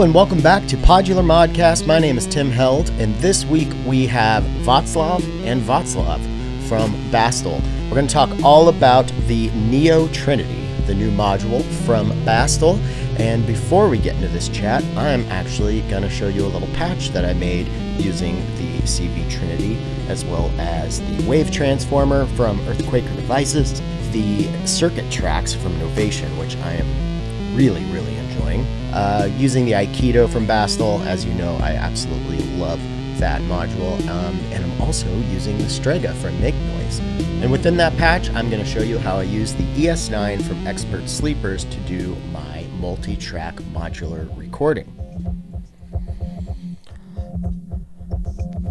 And welcome back to Podular Modcast. My name is Tim Held, and this week we have Václav and Václav from Bastl. We're going to talk all about the Neo Trinity, the new module from Bastl. And before we get into this chat, I'm actually going to show you a little patch that I made using the CV Trinity, as well as the Wave Transformer from Earthquaker Devices, the circuit tracks from Novation, which I am really, really enjoying. Uh, using the Aikido from Bastl, as you know, I absolutely love that module. Um, and I'm also using the Strega from Make Noise. And within that patch, I'm going to show you how I use the ES9 from Expert Sleepers to do my multi-track modular recording.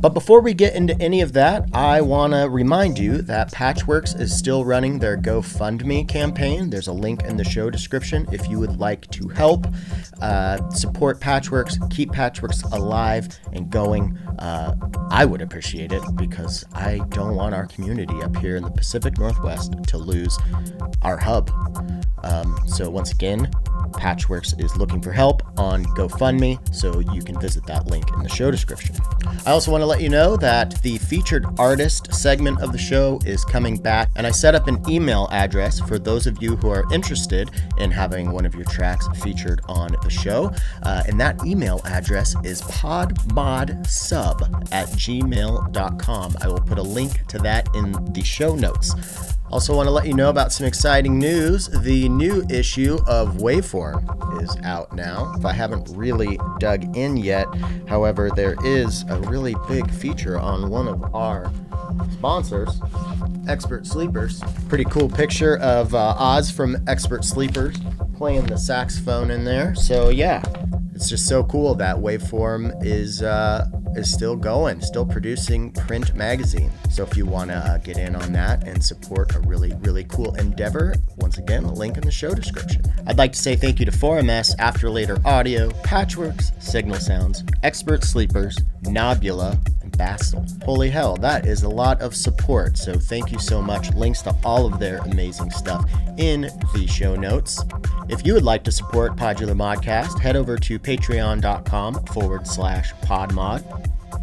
But before we get into any of that, I want to remind you that Patchwerks is still running their GoFundMe campaign. There's a link in the show description if you would like to help uh, support Patchwerks, keep Patchwerks alive and going. Uh, I would appreciate it because I don't want our community up here in the Pacific Northwest to lose our hub. Um, so, once again, Patchwerks is looking for help on GoFundMe, so you can visit that link in the show description. I also want to let you know that the featured artist segment of the show is coming back, and I set up an email address for those of you who are interested in having one of your tracks featured on the show. Uh, and that email address is podmodsub at gmail.com. I will put a link to that in the show notes. Also, want to let you know about some exciting news. The new issue of Waveform is out now. If I haven't really dug in yet, however, there is a really big feature on one of our sponsors, Expert Sleepers. Pretty cool picture of uh, Oz from Expert Sleepers playing the saxophone in there. So, yeah, it's just so cool that Waveform is. Uh, is still going, still producing print magazine. So if you want to uh, get in on that and support a really, really cool endeavor, once again, a link in the show description. I'd like to say thank you to 4MS, Afterlater Audio, Patchwerks, Signal Sounds, Expert Sleepers, Knobula, and Bastl. Holy hell, that is a lot of support. So thank you so much. Links to all of their amazing stuff in the show notes. If you would like to support Podular Modcast, head over to patreon.com forward slash podmod.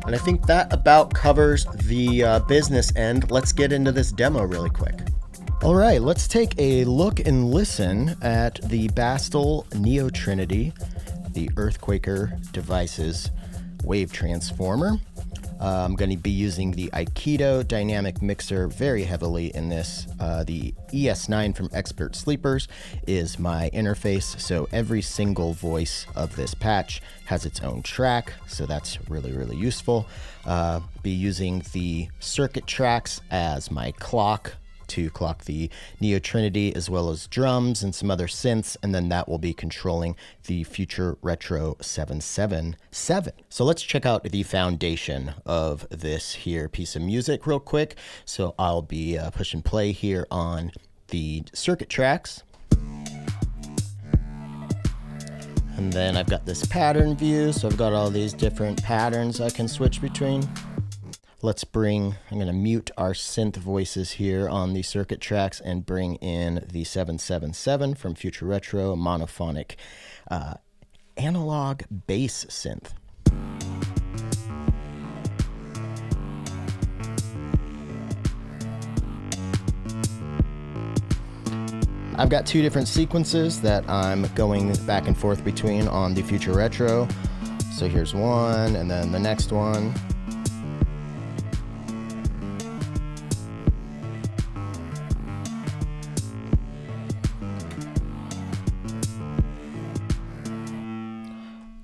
And I think that about covers the uh, business end. Let's get into this demo really quick. All right, let's take a look and listen at the Bastl Neo Trinity, the Earthquaker Devices Wave Transformer. Uh, I'm going to be using the Aikido dynamic mixer very heavily in this. Uh, the ES9 from Expert Sleepers is my interface, so every single voice of this patch has its own track, so that's really, really useful. Uh, be using the circuit tracks as my clock to clock the Neo Trinity as well as drums and some other synths, and then that will be controlling the Future Retro 777. So let's check out the foundation of this here piece of music real quick. So I'll be uh, push and play here on the circuit tracks. And then I've got this pattern view, so I've got all these different patterns I can switch between. Let's bring, I'm going to mute our synth voices here on the circuit tracks and bring in the 777 from Future Retro, monophonic uh, analog bass synth. I've got two different sequences that I'm going back and forth between on the Future Retro. So here's one, and then the next one.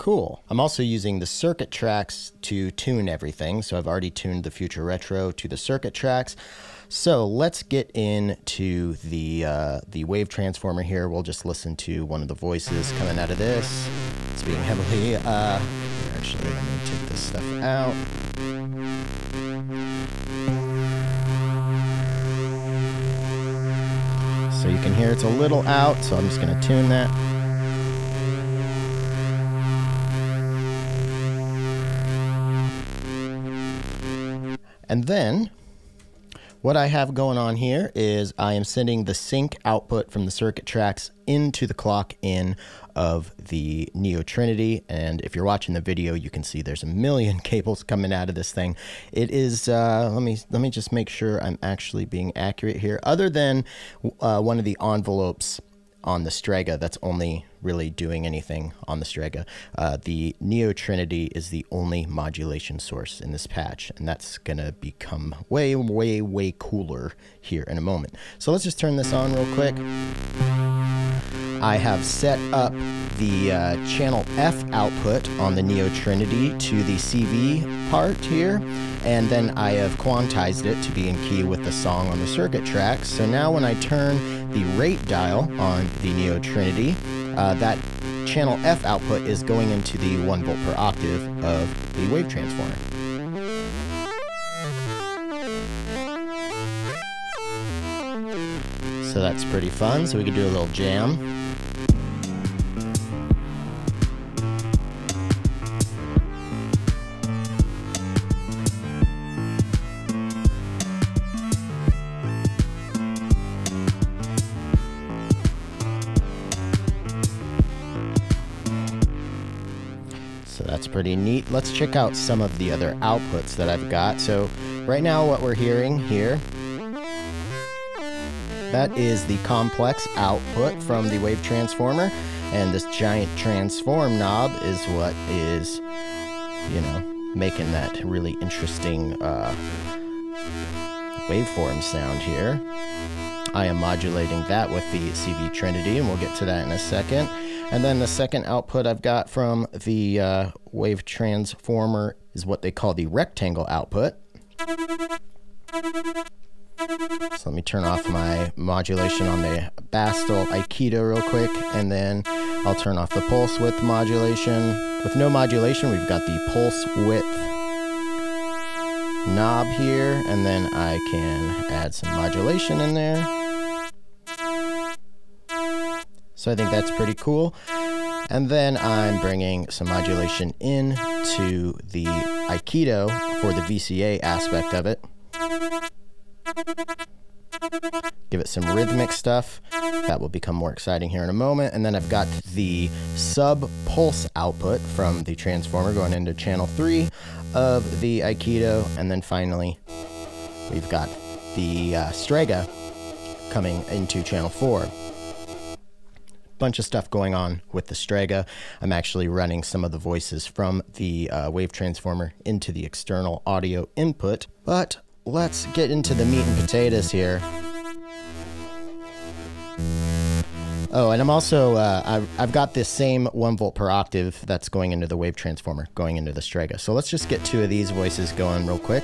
Cool. I'm also using the circuit tracks to tune everything. So I've already tuned the Future Retro to the circuit tracks. So let's get into the uh, the wave transformer here. We'll just listen to one of the voices coming out of this. It's being heavily. Uh, actually, let me take this stuff out. So you can hear it's a little out. So I'm just going to tune that. And then What I have going on here is I am sending the sync output from the circuit tracks into the clock in of the Neo Trinity. And if you're watching the video, you can see there's a million cables coming out of this thing. It is, uh, let me, let me just make sure I'm actually being accurate here. Other than uh, one of the envelopes on the Strega that's only really doing anything on the Strega. Uh, the Neo Trinity is the only modulation source in this patch, and that's to become way, way, way cooler here in a moment. So let's just turn this on real quick. I have set up the uh, channel F output on the Neo Trinity to the CV part here, and then I have quantized it to be in key with the song on the circuit tracks. So now when I turn the rate dial on the Neo Trinity, uh, that channel F output is going into the 1 volt per octave of the wave transformer. So that's pretty fun. So we could do a little jam. Pretty neat. Let's check out some of the other outputs that I've got. So right now what we're hearing here, that is the complex output from the wave transformer. And this giant transform knob is what is, you know, making that really interesting uh, waveform sound here. I am modulating that with the CV Trinity, and we'll get to that in a second. And then the second output I've got from the uh, wave transformer is what they call the rectangle output. So let me turn off my modulation on the Bastel Aikido real quick, and then I'll turn off the pulse width modulation. With no modulation, we've got the pulse width knob here, and then I can add some modulation in there. So I think that's pretty cool. And then I'm bringing some modulation in to the Aikido for the VCA aspect of it. Give it some rhythmic stuff. That will become more exciting here in a moment. And then I've got the sub pulse output from the transformer going into channel 3 of the Aikido. And then finally, we've got the uh, Strega coming into channel 4 bunch of stuff going on with the Strega. I'm actually running some of the voices from the uh, wave transformer into the external audio input. But let's get into the meat and potatoes here. Oh, and I'm also, uh, I've, I've got this same 1 volt per octave that's going into the wave transformer, going into the Strega. So let's just get two of these voices going real quick.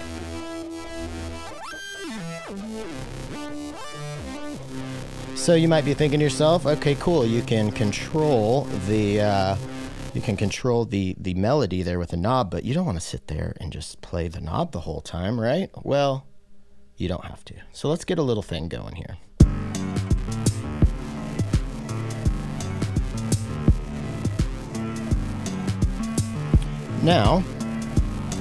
So you might be thinking to yourself, okay, cool, you can control the uh, you can control the the melody there with the knob, but you don't want to sit there and just play the knob the whole time, right? Well, you don't have to. So let's get a little thing going here. Now,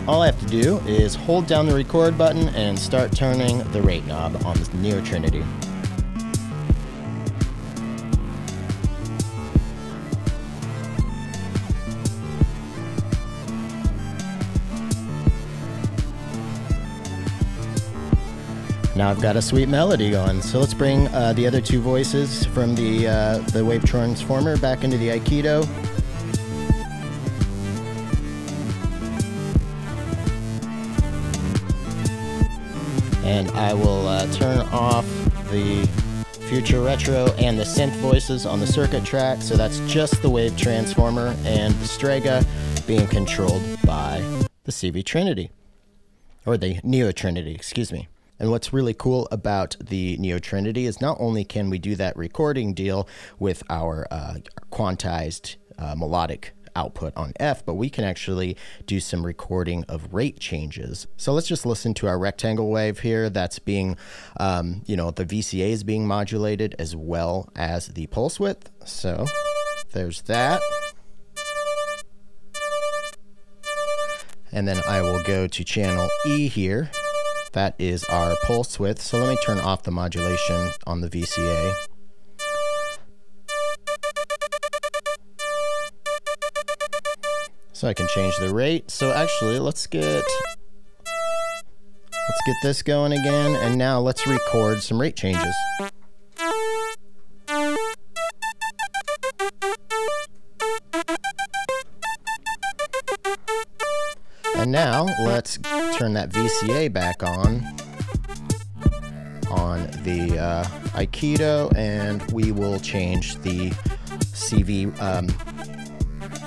all I have to do is hold down the record button and start turning the rate knob on the Neo Trinity. Now I've got a sweet melody going. So let's bring uh, the other two voices from the uh, the wave transformer back into the Aikido. And I will uh, turn off the future retro and the synth voices on the circuit track. So that's just the wave transformer and the Strega being controlled by the CV Trinity or the Neo Trinity, excuse me. And what's really cool about the Neo Trinity is not only can we do that recording deal with our uh, quantized uh, melodic output on F, but we can actually do some recording of rate changes. So let's just listen to our rectangle wave here that's being, um, you know, the VCA is being modulated as well as the pulse width. So there's that. And then I will go to channel E here That is our pulse width. So let me turn off the modulation on the VCA. So I can change the rate. So actually, let's get let's get this going again, and now let's record some rate changes. And now let's turn that VCA back on on the uh, Aikido, and we will change the CV, um,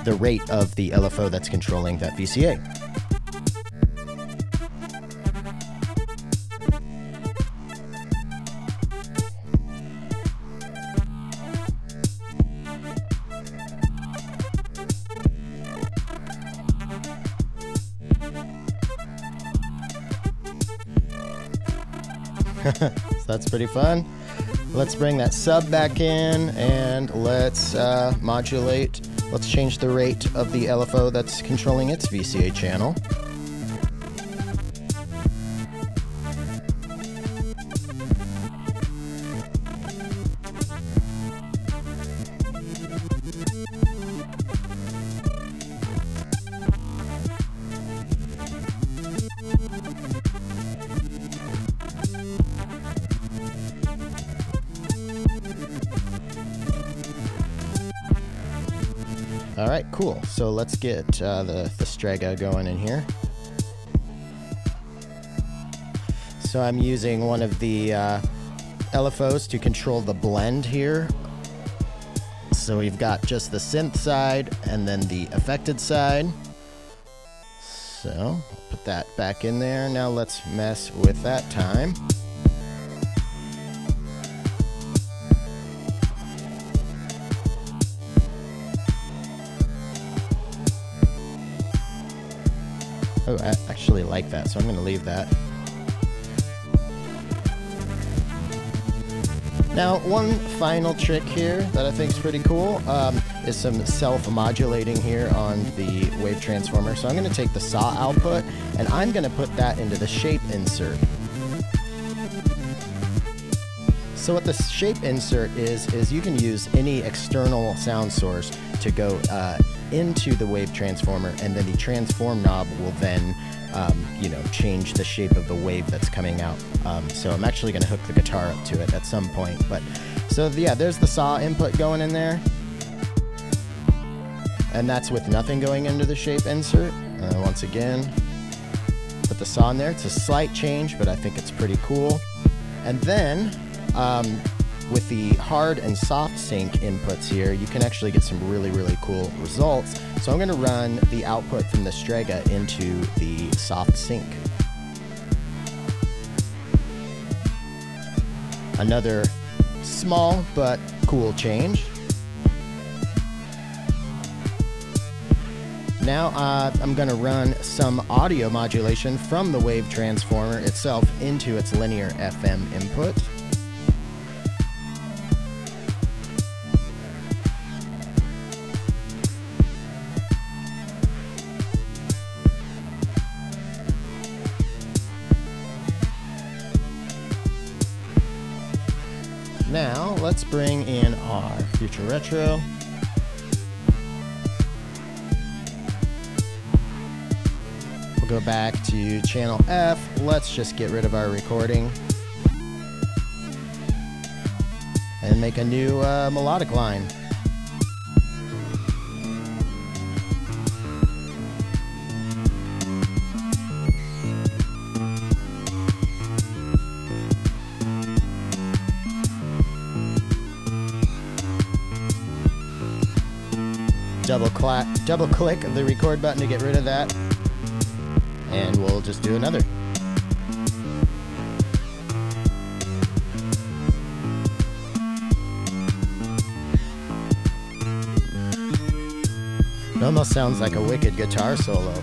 the rate of the LFO that's controlling that VCA. Pretty fun. Let's bring that sub back in and let's uh, modulate. Let's change the rate of the LFO that's controlling its VCA channel. So let's get uh, the, the Strega going in here. So I'm using one of the uh, LFOs to control the blend here. So we've got just the synth side and then the affected side. So put that back in there. Now let's mess with that time. Oh, I actually like that, so I'm going to leave that. Now, one final trick here that I think is pretty cool um, is some self-modulating here on the wave transformer. So I'm going to take the saw output and I'm going to put that into the shape insert. So what the shape insert is, is you can use any external sound source to go uh, into the wave transformer and then the transform knob will then um, you know change the shape of the wave that's coming out. Um, so I'm actually going to hook the guitar up to it at some point but so yeah there's the saw input going in there. And that's with nothing going into the shape insert uh, once again. Put the saw in there. It's a slight change but I think it's pretty cool. And then um, with the hard and soft sync inputs here, you can actually get some really, really cool results. So I'm gonna run the output from the Strega into the soft sync. Another small but cool change. Now uh, I'm going to run some audio modulation from the wave transformer itself into its linear FM input. Let's bring in our Future Retro. We'll go back to channel F. Let's just get rid of our recording. And make a new uh, melodic line. Double clap, double click the record button to get rid of that, and we'll just do another. It almost sounds like a wicked guitar solo.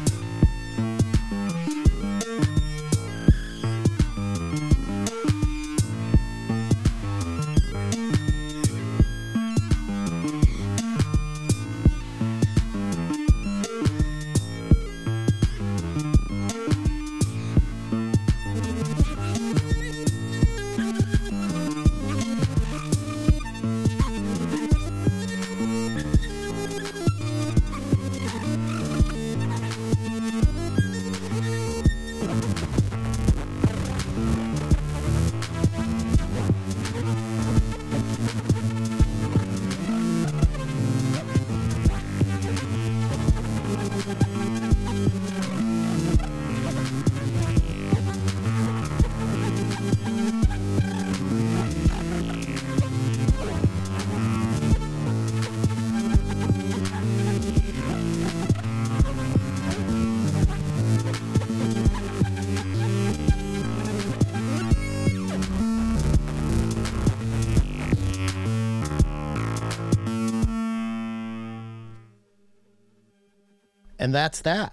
And that's that.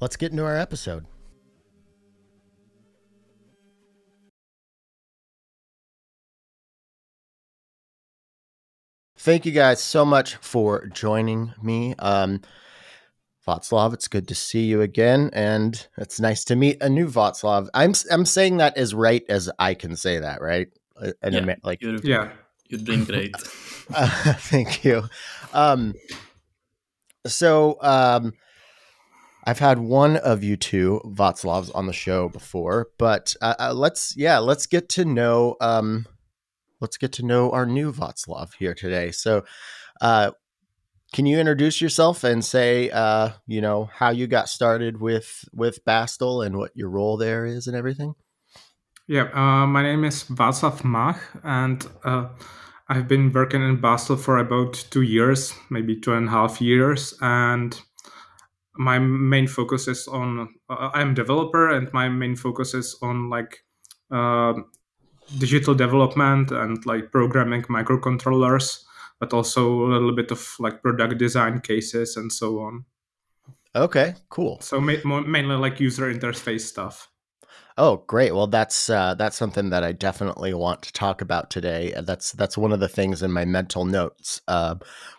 Let's get into our episode. Thank you guys so much for joining me. Um, Václav, it's good to see you again, and it's nice to meet a new Václav. I'm I'm saying that as right as I can say that, right? Uh, and yeah, like you're, yeah, you're doing great. uh, thank you. Um, so um, I've had one of you two Václavs on the show before, but uh, uh, let's yeah, let's get to know um, let's get to know our new Václav here today. So, uh, can you introduce yourself and say, uh, you know, how you got started with with Bastl and what your role there is and everything? Yeah, uh, my name is Václav Mach, and uh, I've been working in Bastl for about two years, maybe two and a half years, and my main focus is on. Uh, I'm a developer, and my main focus is on like uh, digital development and like programming microcontrollers, but also a little bit of like product design cases and so on. Okay, cool. So ma- mainly like user interface stuff. Oh, great. Well, that's uh, that's something that I definitely want to talk about today. Uh, that's that's one of the things in my mental notes. Uh,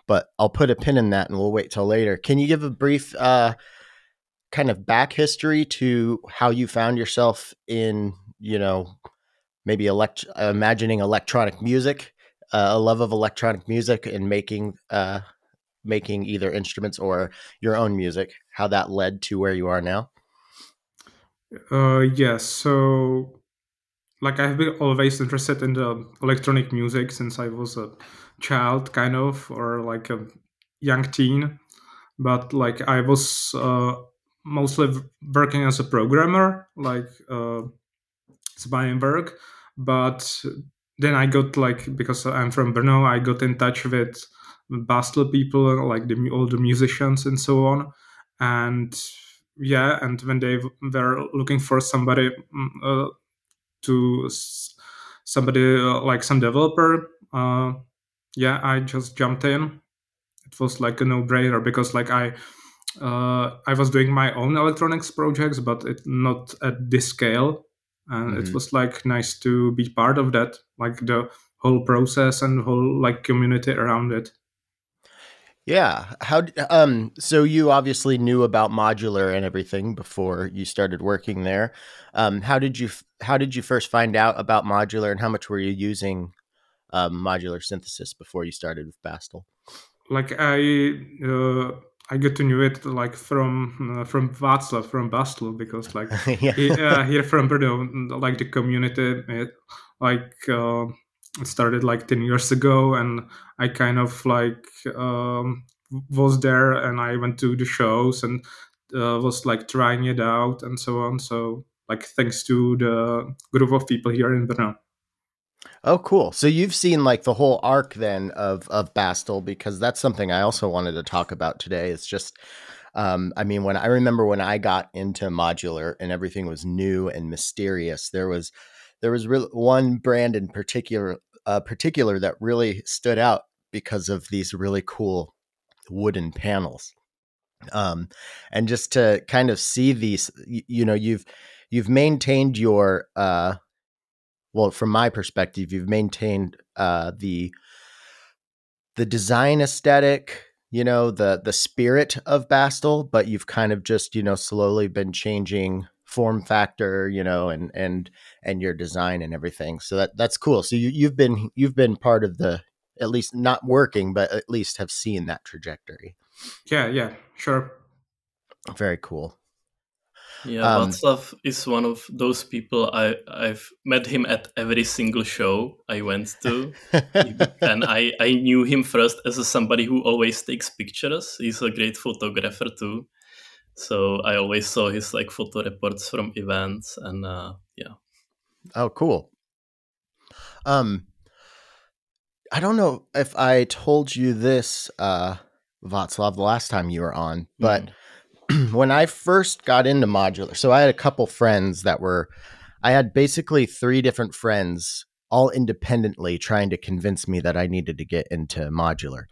but I'll put a pin in that, and we'll wait till later. Can you give a brief uh, kind of back history to how you found yourself in, you know, maybe elect imagining electronic music, uh, a love of electronic music, and making uh, making either instruments or your own music? How that led to where you are now? Uh, yes. So, like, I've been always interested in the electronic music since I was a child, kind of, or like a young teen. But like, I was uh, mostly working as a programmer, like uh, Spineberg. But then I got like because I'm from Brno, I got in touch with Bastl people, like the all the musicians and so on, and yeah, and when they were looking for somebody mm, uh, to somebody uh, like some developer, uh, yeah, I just jumped in. It was like a no-brainer because like I uh, I was doing my own electronics projects, but it not at this scale, and mm-hmm. it was like nice to be part of that, like the whole process and whole like community around it. Yeah. How um so you obviously knew about modular and everything before you started working there. Um how did you how did you first find out about modular and how much were you using um, modular synthesis before you started with Bastl? Like I uh, I got to know it like from uh, from Václav from Bastl because like yeah. he, uh, here from Brno like the community it, like uh, it started like 10 years ago and i kind of like um, was there and i went to the shows and uh, was like trying it out and so on so like thanks to the group of people here in Brno. Oh, cool. So you've seen like the whole arc then of of Bastl because that's something I also wanted to talk about today. It's just, um, I mean, when I remember when I got into modular and everything was new and mysterious, there was there was really one brand in particular uh, particular that really stood out because of these really cool wooden panels. Um, and just to kind of see these, you, you know, you've you've maintained your uh, well, from my perspective, you've maintained uh, the the design aesthetic, you know, the the spirit of Bastl, but you've kind of just you know slowly been changing form factor, you know, and and and your design and everything. So that that's cool. So you you've been you've been part of the at least not working, but at least have seen that trajectory. Yeah, yeah, sure. Very cool. Yeah, um, Václav is one of those people I I've met him at every single show I went to, and I I knew him first as a somebody who always takes pictures. He's a great photographer too, so I always saw his like photo reports from events, and uh, yeah. Oh, cool. Um, I don't know if I told you this, uh, Václav, the last time you were on, but mm. when I first got into modular, so I had a couple friends that were, I had basically three different friends, all independently, trying to convince me that I needed to get into modular.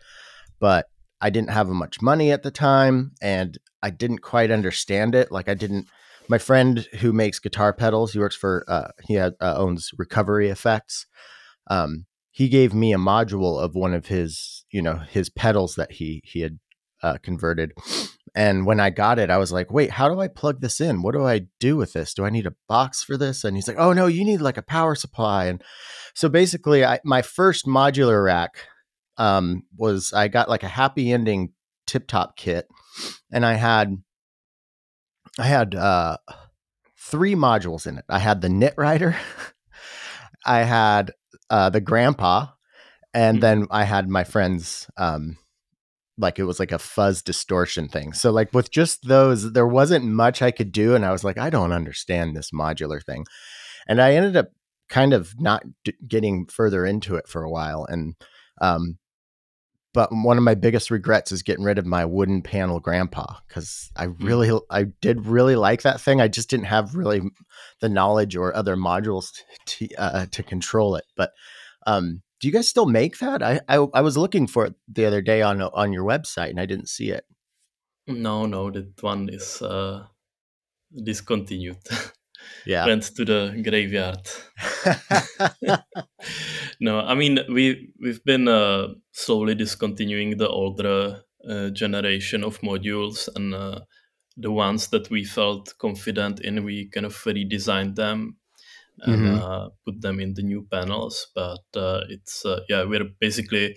But I didn't have much money at the time and I didn't quite understand it. Like I didn't my friend who makes guitar pedals, he works for uh, he had, uh, owns Recovery Effects. Um, he gave me a module of one of his, you know, his pedals that he he had uh, converted. And when I got it, I was like, "Wait, how do I plug this in? What do I do with this? Do I need a box for this?" And he's like, "Oh no, you need like a power supply." And so basically, I my first modular rack um, was I got like a happy ending tip top kit, and I had I had uh, three modules in it. I had the knit rider, I had uh, the grandpa, and mm-hmm. then I had my friend's um, like it was like a fuzz distortion thing. So like with just those, there wasn't much I could do, and I was like, I don't understand this modular thing, and I ended up kind of not d- getting further into it for a while, and um, but one of my biggest regrets is getting rid of my wooden panel grandpa because I hmm. really. I did really like that thing. I just didn't have really the knowledge or other modules to uh, to control it. But um, do you guys still make that? I, I, I was looking for it the other day on on your website and I didn't see it. No, no, that one is uh, discontinued. yeah. Went to the graveyard. No i mean we we've been uh, slowly discontinuing the older uh, generation of modules and uh, the ones that we felt confident in we kind of redesigned them and mm-hmm. Uh, put them in the new panels. But uh, it's uh, yeah we're basically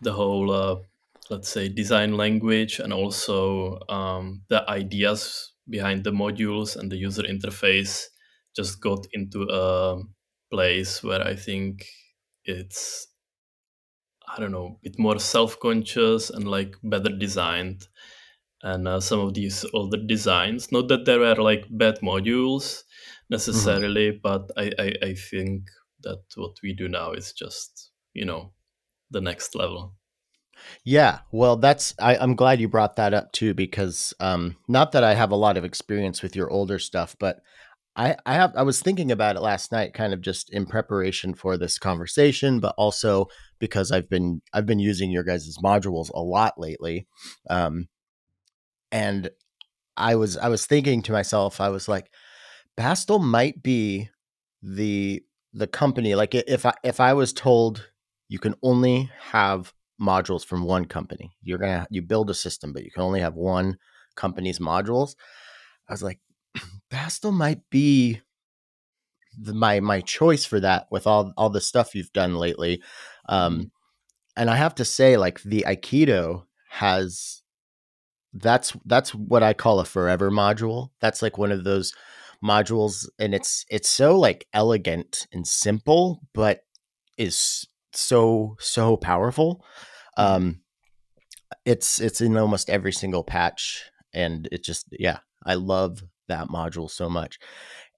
the whole let's say design language and also um, the ideas behind the modules and the user interface just got into a place where I think it's I don't know, a bit more self-conscious and like better designed. And uh, some of these older designs, not that there were like bad modules necessarily, mm-hmm. but I, I, I think that what we do now is just you know the next level. Yeah, well, that's I, am glad you brought that up too because um, not that I have a lot of experience with your older stuff, but I I have I was thinking about it last night, kind of just in preparation for this conversation, but also because I've been I've been using your guys' modules a lot lately, um, and I was I was thinking to myself, I was like, Bastl might be the the company like if I if I was told you can only have modules from one company. You're gonna you build a system, but you can only have one company's modules. I was like, Bastl might be the, my my choice for that with all all the stuff you've done lately. Um, mm-hmm. and I have to say, like the Aikido has that's that's what I call a forever module. That's like one of those modules, and it's it's so like elegant and simple, but is so so powerful. Mm-hmm. Um, it's it's in almost every single patch, and it just yeah, I love that module so much.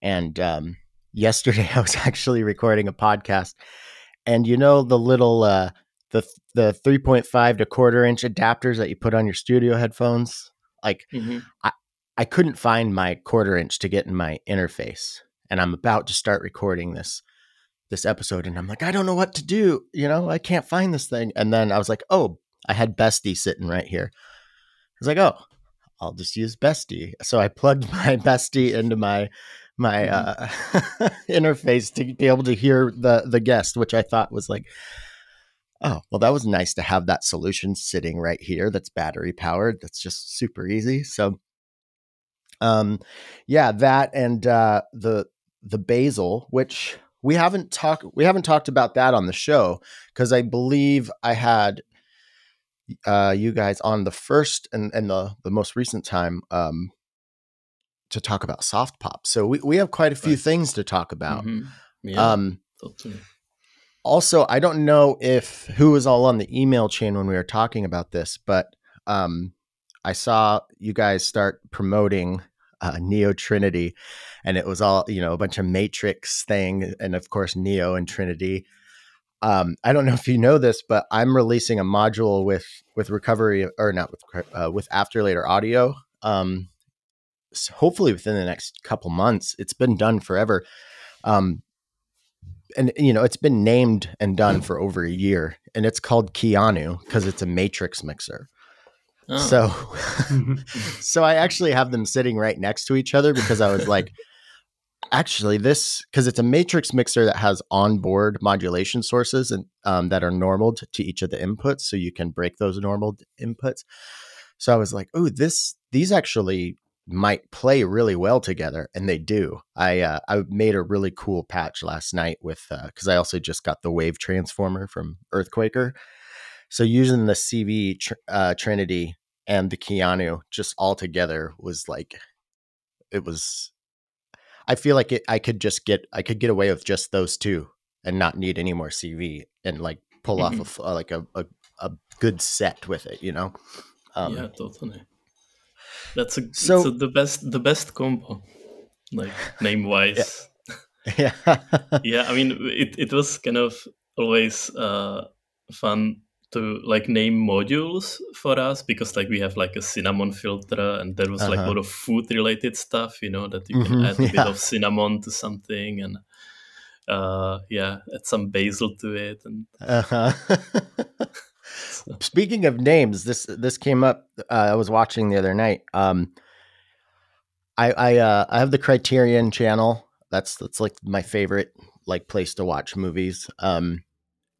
And um, yesterday, I was actually recording a podcast, and you know the little uh, the the three point five to quarter inch adapters that you put on your studio headphones, like mm-hmm. I I couldn't find my quarter inch to get in my interface, and I'm about to start recording this this episode and I'm like, I don't know what to do. You know, I can't find this thing. And then I was like, oh, I had Bestie sitting right here. I was like, oh, I'll just use Bestie. So I plugged my Bestie into my my mm-hmm. uh, interface to be able to hear the the guest, which I thought was like, oh, well, that was nice to have that solution sitting right here. That's battery powered. That's just super easy. So, um, yeah, that and uh, the the basil, which we haven't talked we haven't talked about that on the show because I believe I had uh, you guys on the first and, and the the most recent time um, to talk about soft pop. So we, we have quite a few right. things to talk about. Mm-hmm. Yeah, um, also, I don't know if who was all on the email chain when we were talking about this, but um, I saw you guys start promoting uh, Neo Trinity, and it was all you know a bunch of Matrix thing, and of course Neo and Trinity. Um, I don't know if you know this, but I'm releasing a module with with recovery or not with uh, with Afterlater Audio. Um, so hopefully within the next couple months. It's been done forever. Um, and you know it's been named and done for over a year, and it's called Keanu because it's a matrix mixer. Oh. So, so I actually have them sitting right next to each other because I was like, actually, this because it's a matrix mixer that has onboard modulation sources and um, that are normal to, to each of the inputs, so you can break those normal inputs. So I was like, oh, this these actually might play really well together, and they do. I uh, I made a really cool patch last night with because uh, I also just got the wave transformer from Earthquaker. So using the CV tr- uh, Trinity and the Keanu just all together was like it was. I feel like it. I could just get I could get away with just those two and not need any more CV and like pull mm-hmm. off a, uh, like a, a a good set with it. You know. Um, yeah, totally. That's a, so a, the best the best combo, like name wise. Yeah. yeah, I mean it, it was kind of always uh, fun to like name modules for us because like we have like a cinnamon filter and there was uh-huh. like a lot of food related stuff, you know, that you can mm-hmm, add a yeah. bit of cinnamon to something and uh yeah, add some basil to it and uh-huh. Speaking of names, this this came up. Uh, I was watching the other night. Um, I I uh, I have the Criterion channel. That's that's like my favorite like place to watch movies. Um,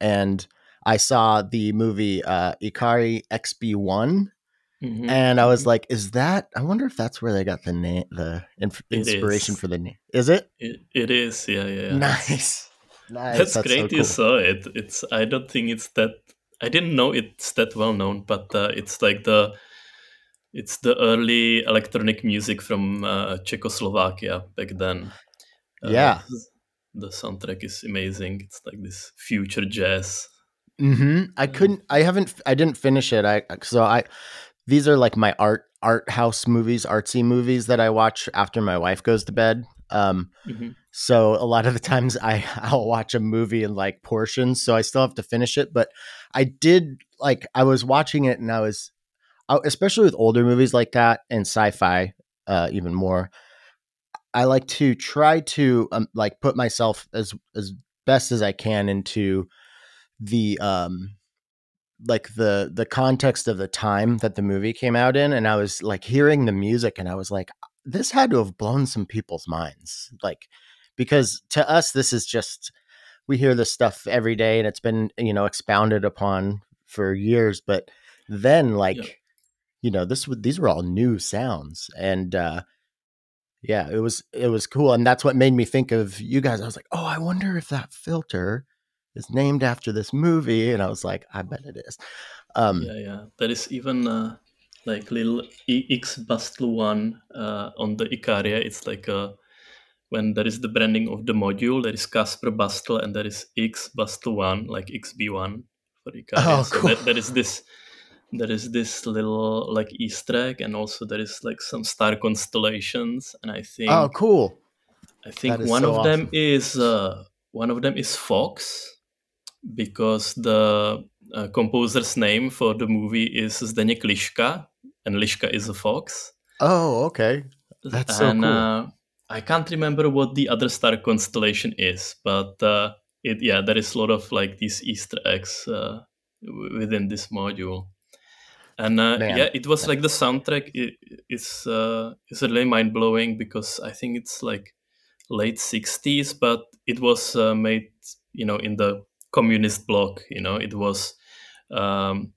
and I saw the movie uh, Ikarie XB one. Mm-hmm. And I was mm-hmm. like, "Is that? I wonder if that's where they got the name, the inf- inspiration for the name. Is it? it? It is. Yeah, yeah. Nice. Nice. That's, that's great so cool. you saw it. It's. I don't think it's that I didn't know it's that well known, but uh, it's like the it's the early electronic music from uh, Czechoslovakia back then. Uh, yeah, the soundtrack is amazing. It's like this future jazz. Mm-hmm. I couldn't. I haven't. I didn't finish it. I so I. These are like my art art house movies, artsy movies that I watch after my wife goes to bed. Um, mm-hmm. So a lot of the times I I'll watch a movie in like portions, so I still have to finish it. But I did like I was watching it and I was, especially with older movies like that and sci-fi, uh, even more. I like to try to um, like put myself as as best as I can into the um like the the context of the time that the movie came out in and I was like hearing the music and I was like this had to have blown some people's minds like because to us this is just we hear this stuff every day and it's been you know expounded upon for years but then like yeah. you know this these were all new sounds and uh yeah it was it was cool and that's what made me think of you guys i was like oh i wonder if that filter is named after this movie and i was like i bet it is um yeah yeah there is even uh like little x Bastl one uh on the Ikarie it's like a when there is the branding of the module, there is Casper Bastl and there is X Bastl one, like XB1 for Ikarie. Oh, so cool. there is this there is this little like Easter egg, and also there is like some star constellations, and I think oh cool. I think one so of awesome. them is uh, one of them is Fox, because the uh, composer's name for the movie is Zdeněk Liška, and Liška is a fox. Oh, okay, that's so cool. Uh, I can't remember what the other star constellation is, but uh, it yeah, there is a lot of like these Easter eggs uh, within this module. And uh, yeah, it was like the soundtrack is uh, is really mind blowing because I think it's like late '60s, but it was uh, made you know in the communist bloc. You know, it was um,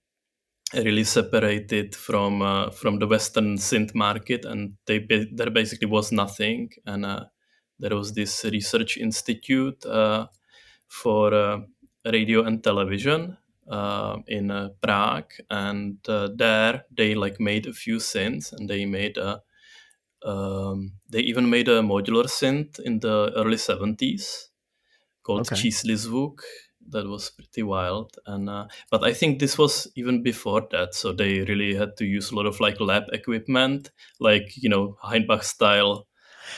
really separated from uh, from the Western synth market, and they there basically was nothing. And uh, there was this research institute uh, for uh, radio and television uh, in uh, Prague, and there they like made a few synths, and they made a um, they even made a modular synth in the early 70s called okay. Čísly zvuk that was pretty wild and uh, but i think this was even before that so they really had to use a lot of like lab equipment like you know Heinbach style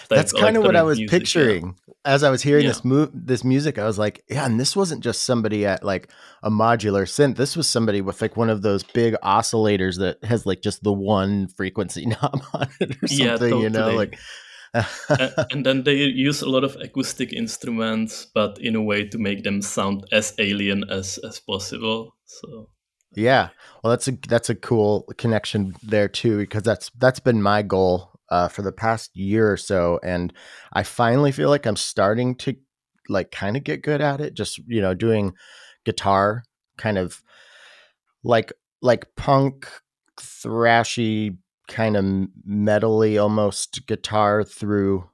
that's kind of what i was music, picturing yeah. as i was hearing yeah. this move this music i was like yeah and this wasn't just somebody at like a modular synth this was somebody with like one of those big oscillators that has like just the one frequency knob on it or something yeah, totally. you know like and then they use a lot of acoustic instruments, but in a way to make them sound as alien as as possible. So yeah, well, that's a that's a cool connection there too, because that's that's been my goal uh, for the past year or so, and I finally feel like I'm starting to like kind of get good at it. Just you know, doing guitar, kind of like like punk, thrashy, kind of metally almost guitar through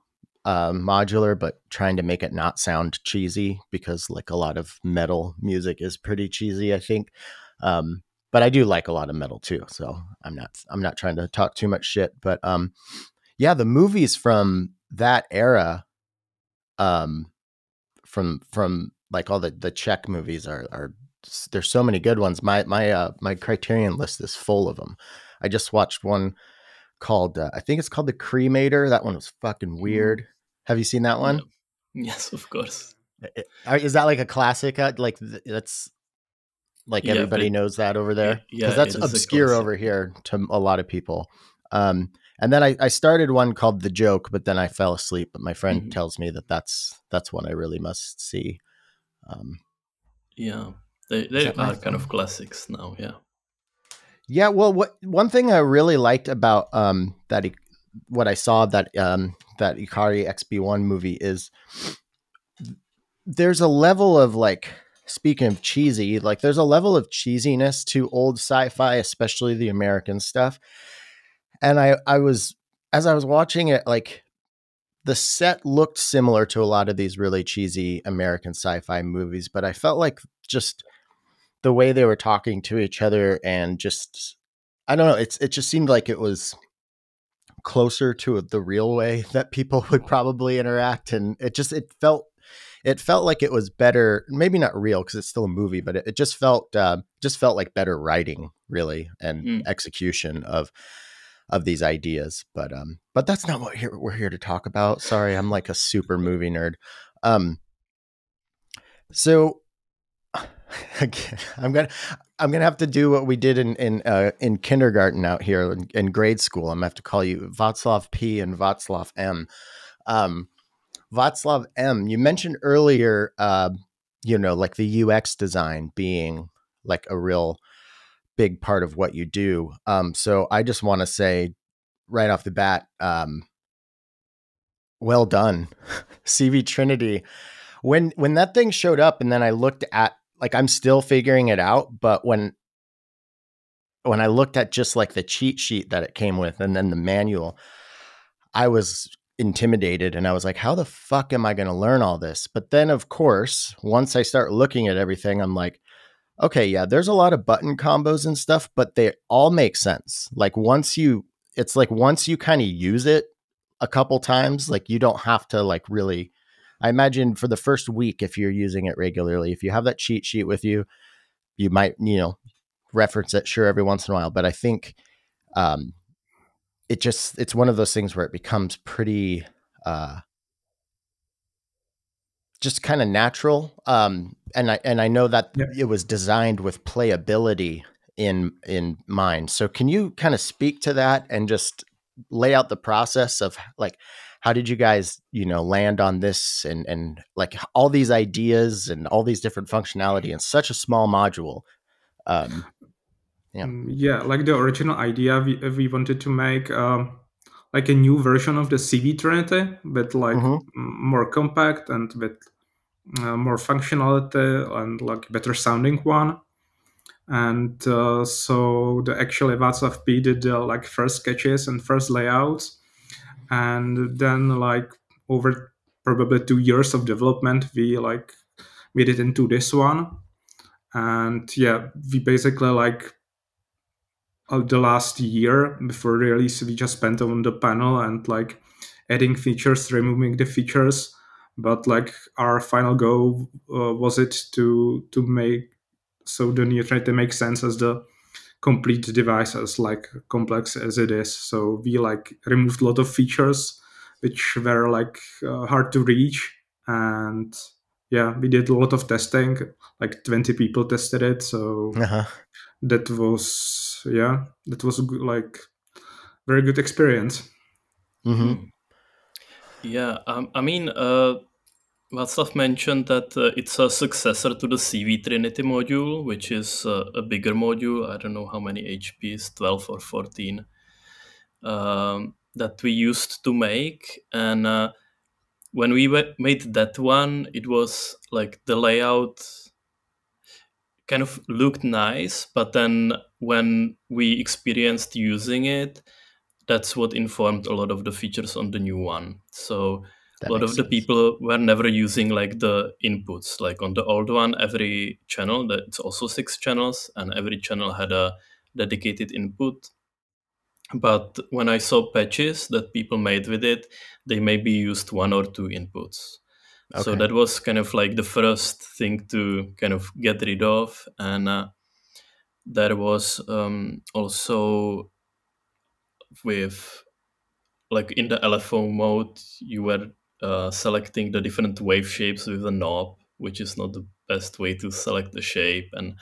uh, modular, but trying to make it not sound cheesy because like a lot of metal music is pretty cheesy, I think. Um, but I do like a lot of metal too, so I'm not I'm not trying to talk too much shit. But um, yeah, the movies from that era, um, from from like all the the Czech movies are are there's so many good ones. My my uh, my Criterion list is full of them. I just watched one called uh, I think it's called The Cremator. That one was fucking mm-hmm. weird. Have you seen that one? Yes, of course. Is that like a classic? Uh, like that's like yeah, everybody but, knows that over there because yeah, that's obscure over here to a lot of people. Um, and then I, I, started one called The Joke, but then I fell asleep. But my friend mm-hmm. tells me that that's that's one I really must see. Um, yeah, they they are kind of classics now. Yeah. Yeah, well, what one thing I really liked about um, that what I saw that um, that Ikarie XB1 movie is there's a level of like speaking of cheesy, like there's a level of cheesiness to old sci-fi, especially the American stuff. And I I was as I was watching it, like the set looked similar to a lot of these really cheesy American sci-fi movies, but I felt like just the way they were talking to each other and just I don't know, it's it just seemed like it was closer to the real way that people would probably interact and it just it felt it felt like it was better maybe not real because it's still a movie but it, it just felt uh, just felt like better writing really and mm. execution of of these ideas but um but that's not what here, we're here to talk about sorry i'm like a super movie nerd um so i'm gonna i'm gonna have to do what we did in in uh, in kindergarten out here in, in grade school i'm gonna have to call you Václav p and Václav m um Václav M, you mentioned earlier, uh, you know, like the UX design being like a real big part of what you do. Um, so I just want to say right off the bat, um, well done, CV Trinity. When when that thing showed up, and then I looked at like I'm still figuring it out, but when when I looked at just like the cheat sheet that it came with, and then the manual, I was intimidated and I was like, how the fuck am I going to learn all this? But then, of course, once I start looking at everything, I'm like, okay, yeah, there's a lot of button combos and stuff, but they all make sense. Like once you, it's like once you kind of use it a couple times, like you don't have to like really. I imagine for the first week, if you're using it regularly, if you have that cheat sheet with you, you might, you know, reference it sure every once in a while. But I think um, it just it's one of those things where it becomes pretty uh just kind of natural um and i and i know that yeah. it was designed with playability in in mind so can you kind of speak to that and just lay out the process of like how did you guys you know land on this and and like all these ideas and all these different functionality in such a small module um yeah. Mm, yeah like the original idea we, we wanted to make um, like a new version of the cv trinity but like mm-hmm. more compact and with uh, more functionality and like better sounding one. And uh, so the actually Václav P did uh, like first sketches and first layouts and then like over probably two years of development we like made it into this one. And yeah we basically like the last year before release we just spent on the panel and like adding features removing the features. But like our final goal uh, was it to to make so the new trinity make sense as the complete device as like complex as it is so we like removed a lot of features which were like uh, hard to reach and yeah we did a lot of testing like 20 people tested it so uh-huh. that was yeah, that was a good, like very good experience. Mm-hmm. Yeah, um, I mean, uh, Václav mentioned that uh, it's a successor to the CV Trinity module, which is uh, a bigger module. I don't know how many HPs, 12 or 14, um, that we used to make. And uh, when we made that one, it was like the layout kind of looked nice, but then when we experienced using it, that's what informed a lot of the features on the new one. So that a lot of sense. the people were never using like the inputs. Like on the old one, every channel, it's also six channels, and every channel had a dedicated input. But when I saw patches that people made with it, they maybe used one or two inputs. Okay. So that was kind of like the first thing to kind of get rid of. And uh, there was um, also with like in the LFO mode, you were uh, selecting the different wave shapes with a knob, which is not the best way to select the shape. And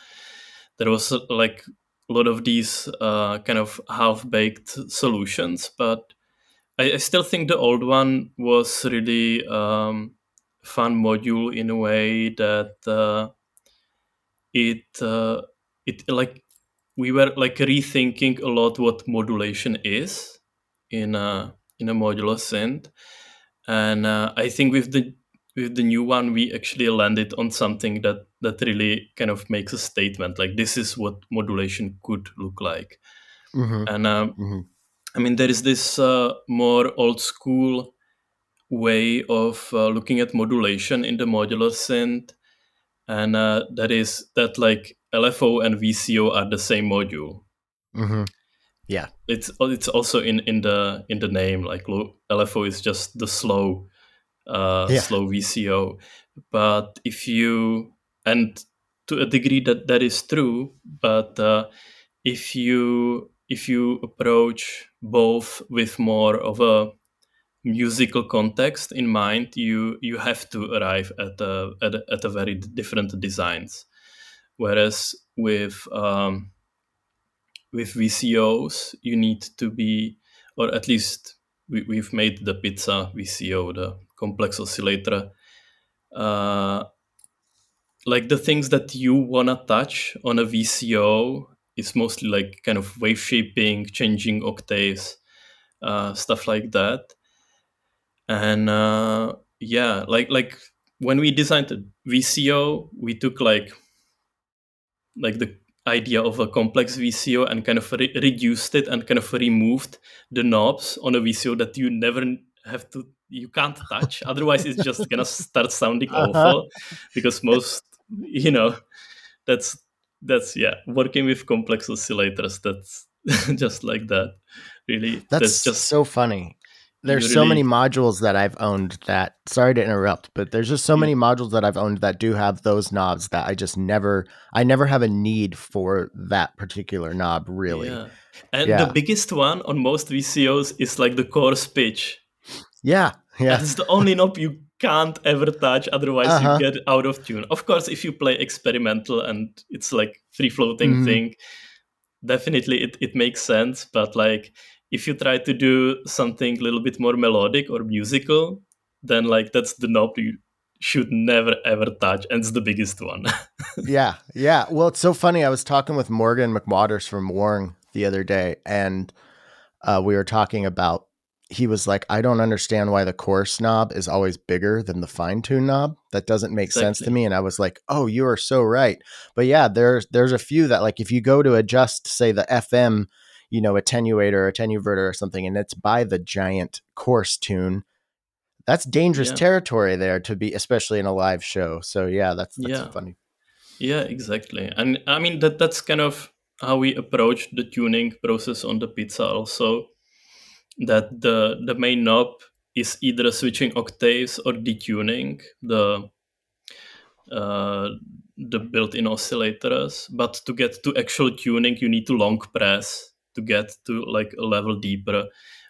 there was uh, like a lot of these uh, kind of half baked solutions, but I, I, still think the old one was really um, fun module in a way that uh, it uh, it like we were like rethinking a lot what modulation is in a in a modular synth, and uh, I think with the with the new one we actually landed on something that that really kind of makes a statement like this is what modulation could look like, mm-hmm. and um, mm-hmm. I mean there is this uh, more old school way of uh, looking at modulation in the modular synth and uh, that is that like lfo and vco are the same module mm-hmm. Yeah it's it's also in in the in the name like lfo is just the slow uh, yeah. slow vco but if you and to a degree that that is true but uh, if you if you approach both with more of a musical context in mind, you you have to arrive at a at a, at a very different designs. Whereas with um, with VCOs, you need to be, or at least we, we've made the pizza VCO, the complex oscillator. Uh, like the things that you wanna touch on a VCO is mostly like kind of wave shaping, changing octaves, uh, stuff like that and uh, yeah like like when we designed the vco we took like like the idea of a complex vco and kind of re- reduced it and kind of removed the knobs on a vco that you never have to you can't touch. Otherwise it's just gonna start sounding uh-huh. awful because most you know that's that's yeah working with complex oscillators that's just like that. Really that's, that's just so funny there's so many modules that I've owned that sorry to interrupt, but there's just so many modules that I've owned that do have those knobs that I just never I never have a need for that particular knob really. Yeah. And yeah. the biggest one on most VCOs is like the coarse pitch. Yeah. Yeah. it's the only knob you can't ever touch otherwise uh-huh. you get out of tune. Of course if you play experimental and it's like free floating mm-hmm. thing, definitely it, it makes sense, but like if you try to do something a little bit more melodic or musical, then like that's the knob you should never ever touch, and it's the biggest one. yeah, yeah. Well, it's so funny. I was talking with Morgan McWaters from Worng the other day, and uh, we were talking about. He was like, "I don't understand why the coarse knob is always bigger than the fine tune knob. That doesn't make exactly. sense to me." And I was like, "Oh, you are so right." But yeah, there's there's a few that like if you go to adjust, say the FM you know, attenuator or attenuverter or something, and it's by the giant coarse tune. That's dangerous yeah. territory there to be, especially in a live show. So yeah, that's that's yeah. funny. Yeah, exactly. And I mean that that's kind of how we approach the tuning process on the pizza also. That the the main knob is either switching octaves or detuning the uh, the built-in oscillators. But to get to actual tuning, you need to long press to get to like a level deeper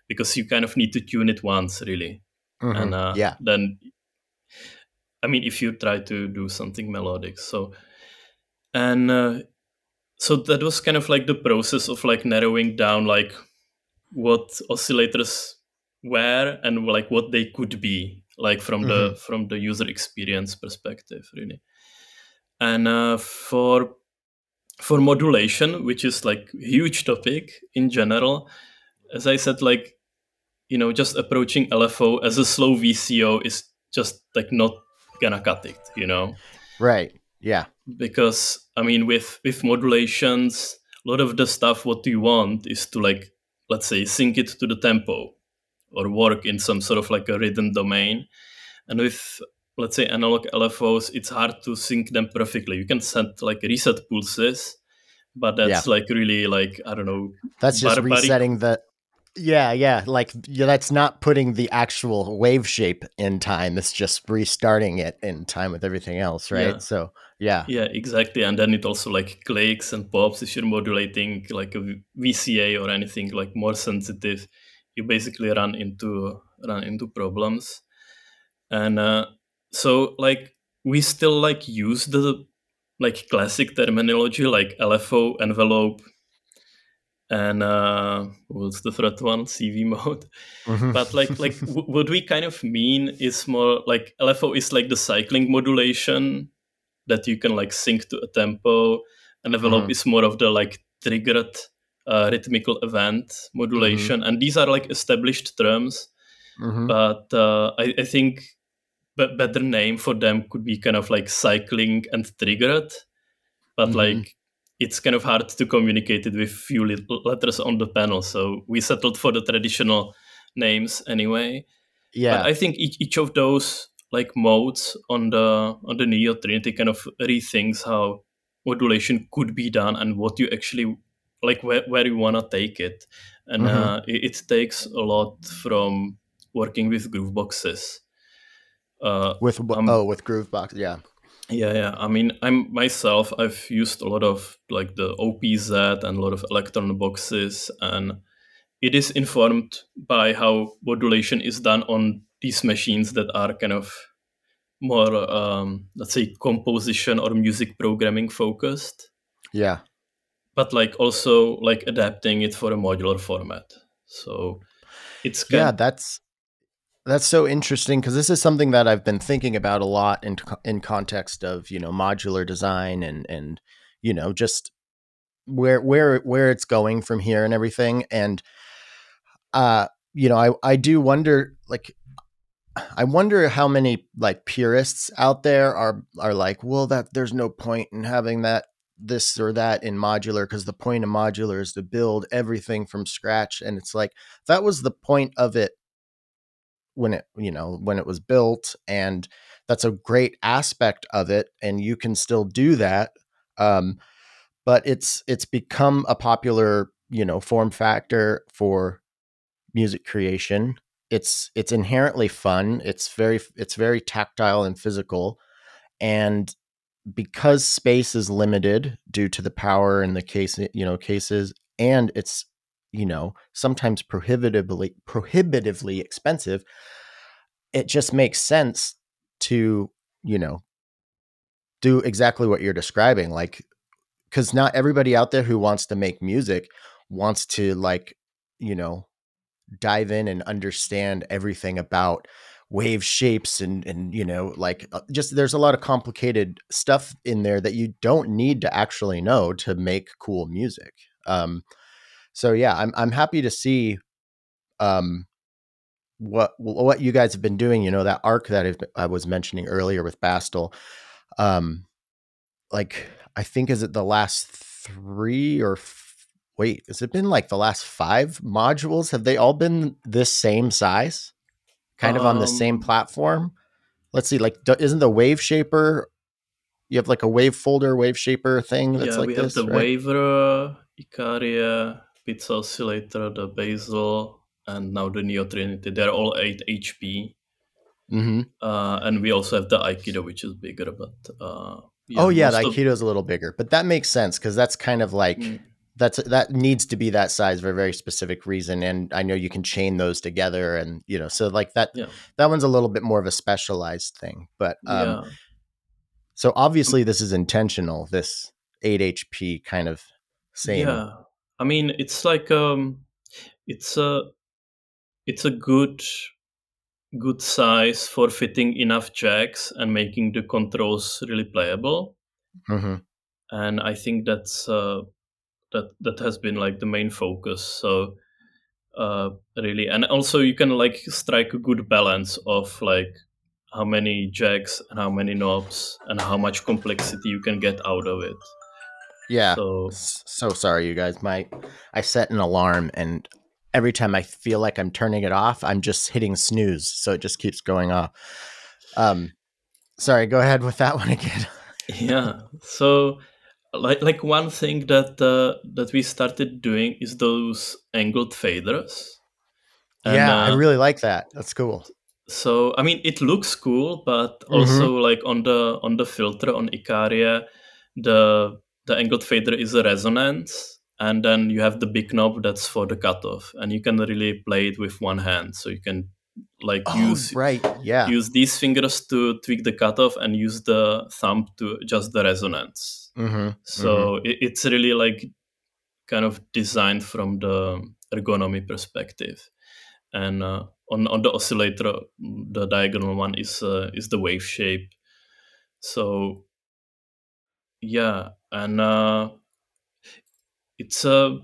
because you kind of need to tune it once really mm-hmm. and uh, yeah then i mean if you try to do something melodic so and uh, so that was kind of like the process of like narrowing down like what oscillators were and like what they could be like from mm-hmm. the from the user experience perspective really and uh, for for modulation which is like huge topic in general. As i said like you know just approaching lfo as a slow vco is just like not gonna cut it you know? Right. Yeah. Because i mean with with modulations a lot of the stuff what you want is to like let's say sync it to the tempo or work in some sort of like a rhythm domain. And with let's say analog lfos it's hard to sync them perfectly you can set like reset pulses but that's yeah. like really like i don't know that's just barbaric. resetting the yeah yeah like yeah, that's not putting the actual wave shape in time it's just restarting it in time with everything else right yeah. so yeah yeah exactly and then it also like clicks and pops if you're modulating like a vca or anything like more sensitive you basically run into run into problems and uh, so like we still like use the like classic terminology like lfo envelope and uh what's the third one cv mode mm-hmm. but like like w- what we kind of mean is more like lfo is like the cycling modulation that you can like sync to a tempo and envelope mm-hmm. is more of the like triggered uh, rhythmical event modulation mm-hmm. and these are like established terms mm-hmm. but uh, I, I think b- better name for them could be kind of like cycling and triggered but mm-hmm. like it's kind of hard to communicate it with few letters on the panel. So we settled for the traditional names anyway. Yeah. But i think each, each of those like modes on the on the neo trinity kind of rethinks how modulation could be done and what you actually like where, where you want to take it. And mm-hmm. uh, it, it, takes a lot from working with groove boxes uh, with um, oh, with Groovebox, yeah, yeah, yeah. I mean, I'm myself. I've used a lot of like the OPZ and a lot of Elektron boxes, and it is informed by how modulation is done on these machines that are kind of more, um, let's say, composition or music programming focused. Yeah, but like also like adapting it for a modular format. So it's yeah, that's that's so interesting because this is something that I've been thinking about a lot in in context of you know modular design and and you know just where where where it's going from here and everything. And uh you know I I do wonder like I wonder how many like purists out there are are like well that there's no point in having that this or that in modular because the point of modular is to build everything from scratch. And it's like that was the point of it when it you know when it was built and that's a great aspect of it and you can still do that um, but it's it's become a popular you know form factor for music creation. It's it's inherently fun it's very it's very tactile and physical and because space is limited due to the power in the case you know cases and it's you know sometimes prohibitively prohibitively expensive it just makes sense to you know do exactly what you're describing like because not everybody out there who wants to make music wants to like you know dive in and understand everything about wave shapes and and you know like uh, just there's a lot of complicated stuff in there that you don't need to actually know to make cool music um so yeah, I'm I'm happy to see um what what you guys have been doing. You know that arc that I was mentioning earlier with Bastl. Um, like I think is it the last three or f- wait, has it been like the last five modules? Have they all been this same size, kind of on the same um platform? Let's see, like isn't the Wave Shaper? You have like a wave folder, wave shaper thing that's yeah, like we this, have the right? Waver, Ikarie, Pizza Oscillator, the Basil, and now the Neo Trinity. They're all 8 HP. Mm-hmm. Uh, and we also have the Aikido, which is bigger, but uh, yeah, oh yeah, the Aikido is a little bigger, but that makes sense because that's kind of like mm. that's that needs to be that size for a very specific reason, and I know you can chain those together, and you know, so like that yeah. that one's a little bit more of a specialized thing, but um, yeah. so obviously this is intentional. This eight HP kind of same. Yeah, I mean, it's like um, it's a it's a good good size for fitting enough jacks and making the controls really playable. Mm-hmm. And I think that's uh, that that has been like the main focus. So uh, really, and also you can like strike a good balance of like how many jacks and how many knobs and how much complexity you can get out of it. Yeah. So, so sorry, you guys. My I set an alarm, and every time I feel like I'm turning it off, I'm just hitting snooze, so it just keeps going off. Um, sorry. Go ahead with that one again. yeah. So, like like one thing that uh, that we started doing is those angled faders. And, yeah, uh, I really like that. That's cool. So I mean, it looks cool, but also mm-hmm. like on the on the filter on Ikarie, the the angled fader is a resonance, and then you have the big knob that's for the cutoff, and you can really play it with one hand. So you can like oh, use right, yeah, use these fingers to tweak the cutoff and use the thumb to adjust the resonance. Mm-hmm. So mm-hmm. It, it's really like kind of designed from the ergonomy perspective, and uh, on on the oscillator, the diagonal one is uh, is the wave shape. So yeah, and uh, it's a uh,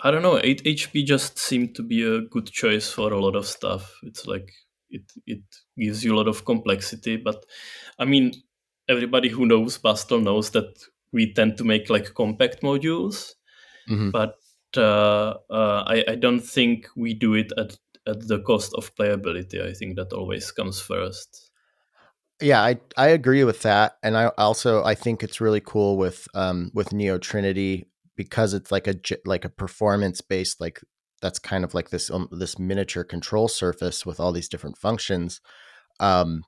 I don't know. 8 HP just seemed to be a good choice for a lot of stuff. It's like it it gives you a lot of complexity, but I mean, everybody who knows Bastl knows that we tend to make like compact modules, mm-hmm. but uh, uh, I, I don't think we do it at at the cost of playability. I think that always comes first. Yeah, I I agree with that, and I also I think it's really cool with um with Neo Trinity because it's like a like a performance based like that's kind of like this um, this miniature control surface with all these different functions. Um,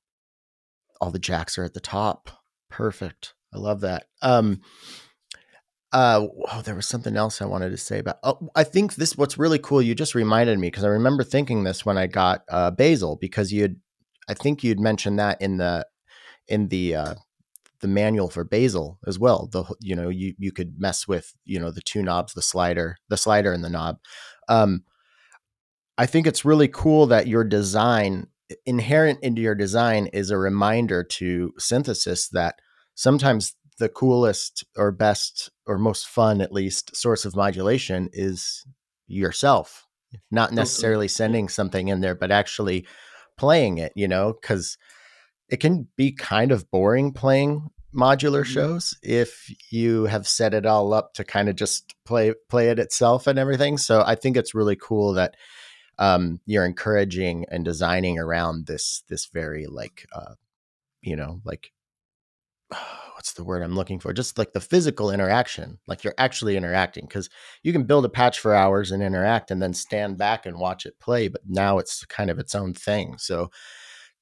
all the jacks are at the top. Perfect. I love that. Um, uh, oh, there was something else I wanted to say about. Oh, I think this what's really cool. You just reminded me because I remember thinking this when I got uh, Basil because you had I think you'd mentioned that in the in the uh, the manual for Basil as well. The you know you you could mess with you know the two knobs, the slider, the slider and the knob. Um, I think it's really cool that your design inherent into your design is a reminder to synthesis that sometimes the coolest or best or most fun at least source of modulation is yourself not necessarily sending something in there but actually playing it, you know, because it can be kind of boring playing modular mm-hmm. shows if you have set it all up to kind of just play play it itself and everything. So I think it's really cool that um, you're encouraging and designing around this this very like uh, you know like what's the word I'm looking for? Just like the physical interaction, like you're actually interacting because you can build a patch for hours and interact and then stand back and watch it play, but now it's kind of its own thing. So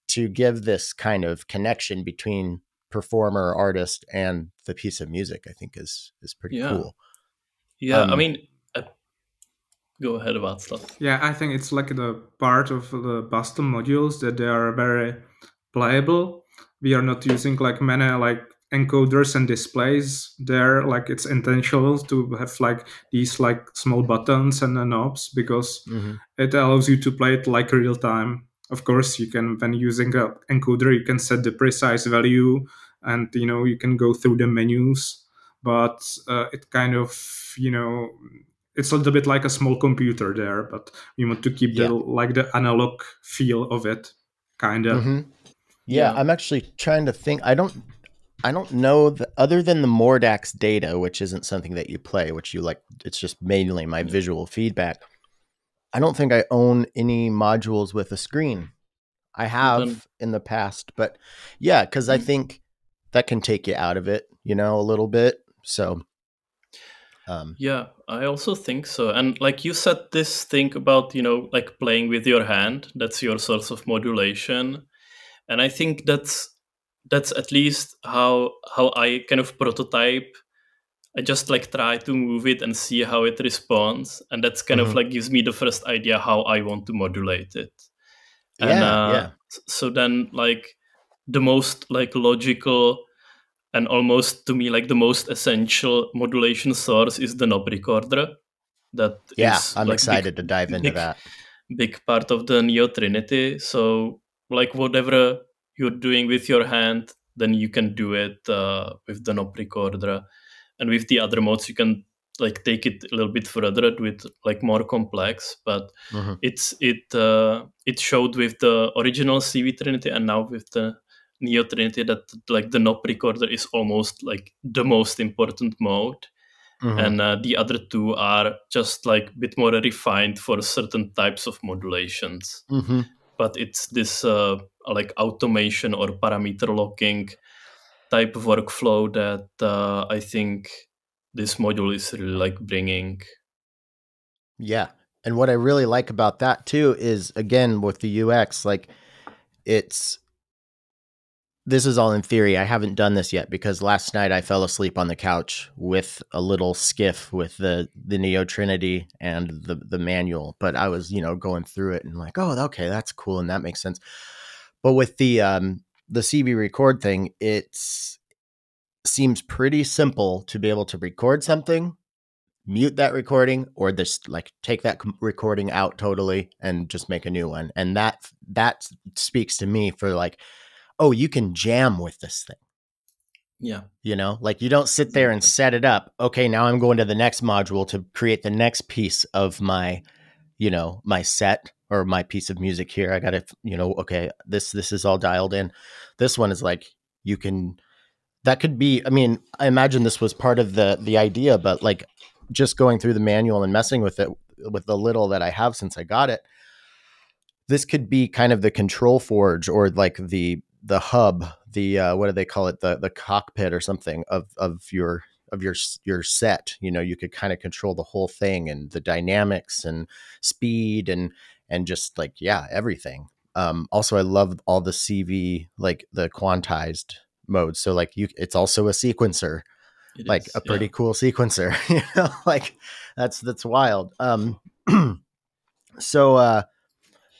to give this kind of connection between performer, artist, and the piece of music, I think is is pretty yeah. cool. Yeah, um, I mean, uh, go ahead about stuff. Yeah, I think it's like the part of the Bastl modules that they are very playable. We are not using like many like encoders and displays there like it's intentional to have like these like small buttons and knobs because mm-hmm. it allows you to play it like real time of course you can when using a encoder you can set the precise value and you know you can go through the menus but uh, it kind of you know it's a little bit like a small computer there but we want to keep yeah. the like the analog feel of it kind of mm-hmm. yeah, yeah i'm actually trying to think i don't I don't know the, other than the Mordax data, which isn't something that you play, which you like. It's just mainly my visual feedback. I don't think I own any modules with a screen. I have mm-hmm. in the past, but yeah, because I mm. think that can take you out of it, you know, a little bit. So, um, yeah, I also think so. And like you said, this thing about you know, like playing with your hand. That's your source of modulation, and I think that's that's at least how how I kind of prototype. I just like try to move it and see how it responds, and that's kind mm-hmm. of like gives me the first idea how I want to modulate it. And, yeah, uh, yeah. So then, like the most like logical and almost to me like the most essential modulation source is the knob recorder. That yeah, is, I'm like, excited to dive into that. big part of the Neo Trinity. So like whatever you're doing with your hand, then you can do it uh, with the knob recorder, and with the other modes you can like take it a little bit further do it like more complex but mm-hmm. it's it uh, it showed with the original cv trinity and now with the neo trinity that like the knob recorder is almost like the most important mode mm-hmm. and uh, the other two are just like a bit more refined for certain types of modulations mm-hmm. but it's this uh, like automation or parameter locking type of workflow that uh, i think this module is really like bringing. Yeah. And what I really like about that too is again with the UX, like it's this is all in theory. I haven't done this yet because last night I fell asleep on the couch with a little skiff with the the Neo Trinity and the the manual. But I was, you know, going through it and like, oh, okay, that's cool and that makes sense. But with the um the CV record thing, it seems pretty simple to be able to record something, mute that recording, or just like take that recording out totally and just make a new one. And that that speaks to me for like, oh, you can jam with this thing. Yeah. You know, like you don't sit there and set it up. Okay, now I'm going to the next module to create the next piece of my, you know, my set or my piece of music here. I got to, you know, okay, this this is all dialed in. This one is like you can that could be i mean i imagine this was part of the the idea but like just going through the manual and messing with it with the little that i have since i got it this could be kind of the control forge or like the the hub the uh, what do they call it the the cockpit or something of of your of your your set you know you could kind of control the whole thing and the dynamics and speed and and just like yeah everything um also i love all the cv like the quantized modes So like you, it's also a sequencer, it like is, a pretty yeah. cool sequencer. you know, like that's that's wild. Um, so uh,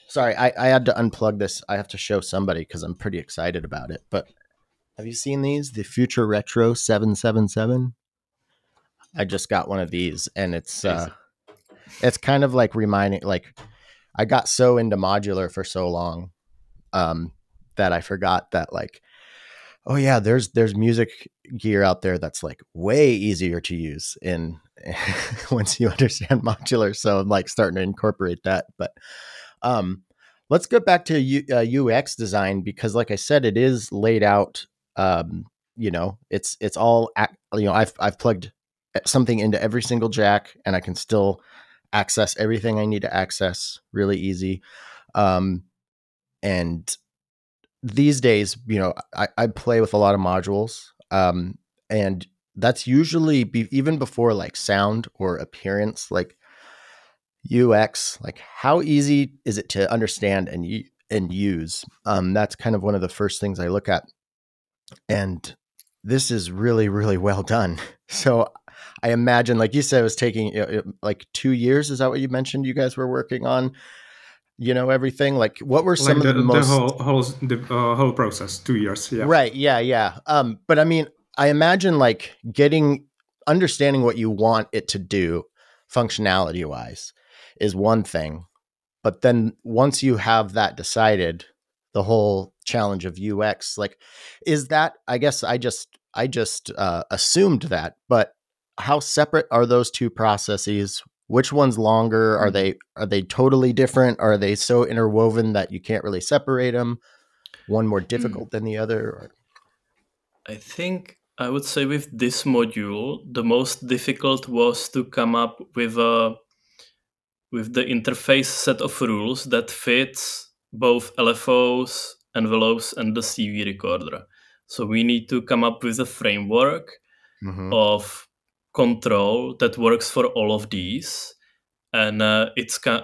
sorry, I I had to unplug this. I have to show somebody because I'm pretty excited about it. But have you seen these? The Future Retro Seven Seven Seven. I just got one of these, and it's uh, it's kind of like reminding like I got so into modular for so long um, that I forgot that like oh yeah, there's there's music gear out there that's like way easier to use in once you understand modular. So I'm like starting to incorporate that. But um, let's get back to U, uh, UX design because, like I said, it is laid out. Um, you know, it's it's all you know. I've I've plugged something into every single jack, and I can still access everything I need to access really easy. Um, and these days, you know, I, I play with a lot of modules, um, and that's usually be, even before like sound or appearance, like UX. Like, how easy is it to understand and and use? Um, that's kind of one of the first things I look at, and this is really really well done. So I imagine, like you said, it was taking like two years. Is that what you mentioned? You guys were working on you know everything like what were some like the, of the, most whole whole the uh, whole process two years yeah right yeah yeah um but i mean i imagine like getting understanding what you want it to do functionality wise is one thing but then once you have that decided the whole challenge of ux like is that i guess i just i just uh, assumed that but how separate are those two processes which one's longer are mm-hmm. they are they totally different are they so interwoven that you can't really separate them one more hmm. difficult mm. than the other i think i would say with this module the most difficult was to come up with a with the interface set of rules that fits both lfos envelopes and the cv recorder so we need to come up with a framework mm-hmm. of control that works for all of these. And uh, it's kind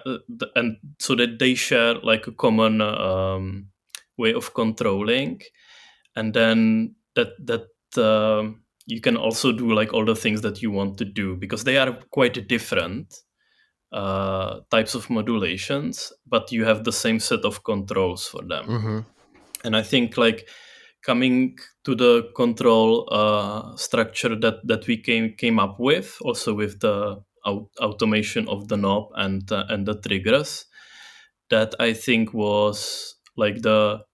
and so that they share like a common um, way of controlling. And then that that uh, you can also do like all the things that you want to do because they are quite different uh, types of modulations but you have the same set of controls for them. Mm-hmm. and i think like coming to the control uh, structure that that we came came up with, also with the automation of the knob and uh, and the triggers. that I think was like the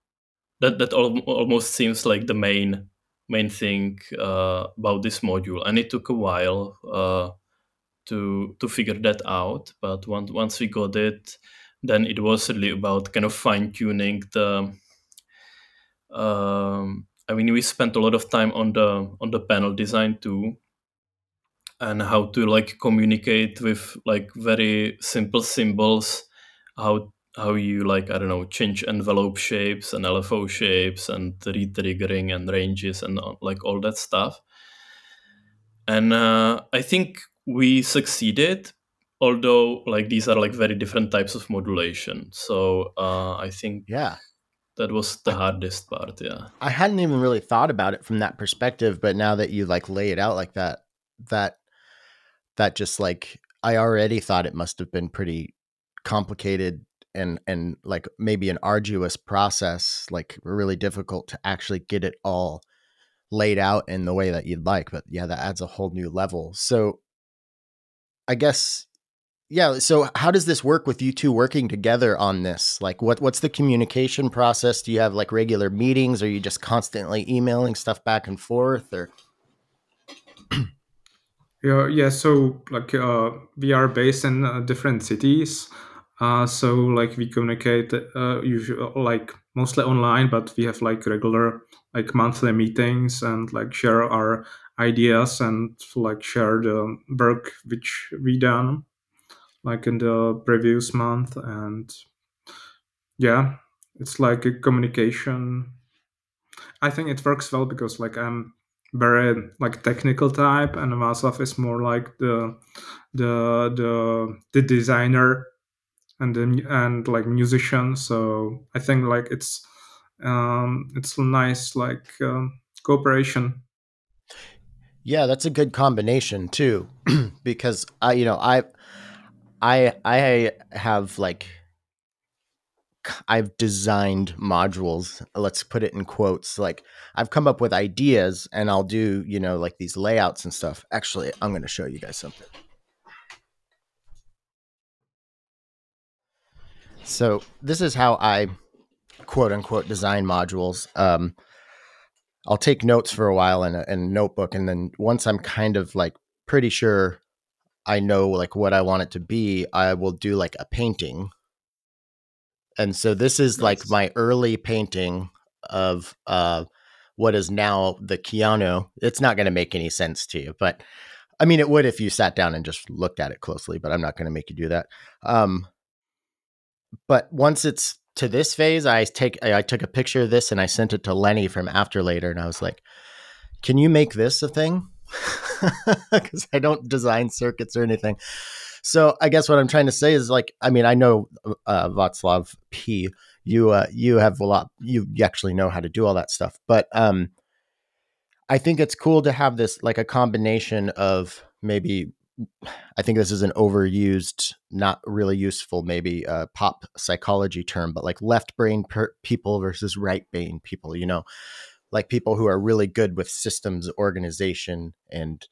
that that al- almost seems like the main main thing uh, about this module, and it took a while uh, to to figure that out. But once once we got it, then it was really about kind of fine tuning the. Um, I mean, we spent a lot of time on the on the panel design too, and how to like communicate with like very simple symbols, how how you like I don't know change envelope shapes and LFO shapes and retriggering and ranges and uh, like all that stuff. And uh, I think we succeeded, although like these are like very different types of modulation. So uh, I think yeah, that was the hardest part. Yeah, I hadn't even really thought about it from that perspective, but now that you like lay it out like that, that that just like I already thought it must have been pretty complicated and and like maybe an arduous process, like really difficult to actually get it all laid out in the way that you'd like. But yeah, that adds a whole new level. So I guess yeah, so how does this work with you two working together on this? Like what what's the communication process? Do you have like regular meetings? Are you just constantly emailing stuff back and forth or Yeah, yeah. So like uh, we are based in uh, different cities, uh, so like we communicate uh, usually like mostly online, but we have like regular like monthly meetings and like share our ideas and like share the work which we done like in the previous month and yeah it's like a communication. I think it works well because like i'm very like technical type and Václav is more like the the the the designer and the and like musician. So i think like it's um it's nice like um, cooperation. Yeah that's a good combination too because i you know i i i have like I've designed modules, let's put it in quotes. Like I've come up with ideas and I'll do, you know, like these layouts and stuff. Actually, I'm going to show you guys something. So, this is how I quote unquote design modules. Um, I'll take notes for a while in a, in a notebook. And then once I'm kind of like pretty sure I know like what I want it to be, I will do like a painting and so this is nice. like my early painting of uh, what is now the Keanu. It's not going to make any sense to you, but I mean, it would if you sat down and just looked at it closely. But I'm not going to make you do that. Um, but once it's to this phase, I take I took a picture of this and I sent it to Lenny from Afterlater, and I was like, "Can you make this a thing?" Because I don't design circuits or anything. So I guess what I'm trying to say is like, I mean, I know uh, Václav P. You uh, you have a lot. You actually know how to do all that stuff, but um, I think it's cool to have this like a combination of maybe. I think this is an overused, not really useful, maybe uh, pop psychology term, but like left brain per- people versus right brain people. You know, like people who are really good with systems organization and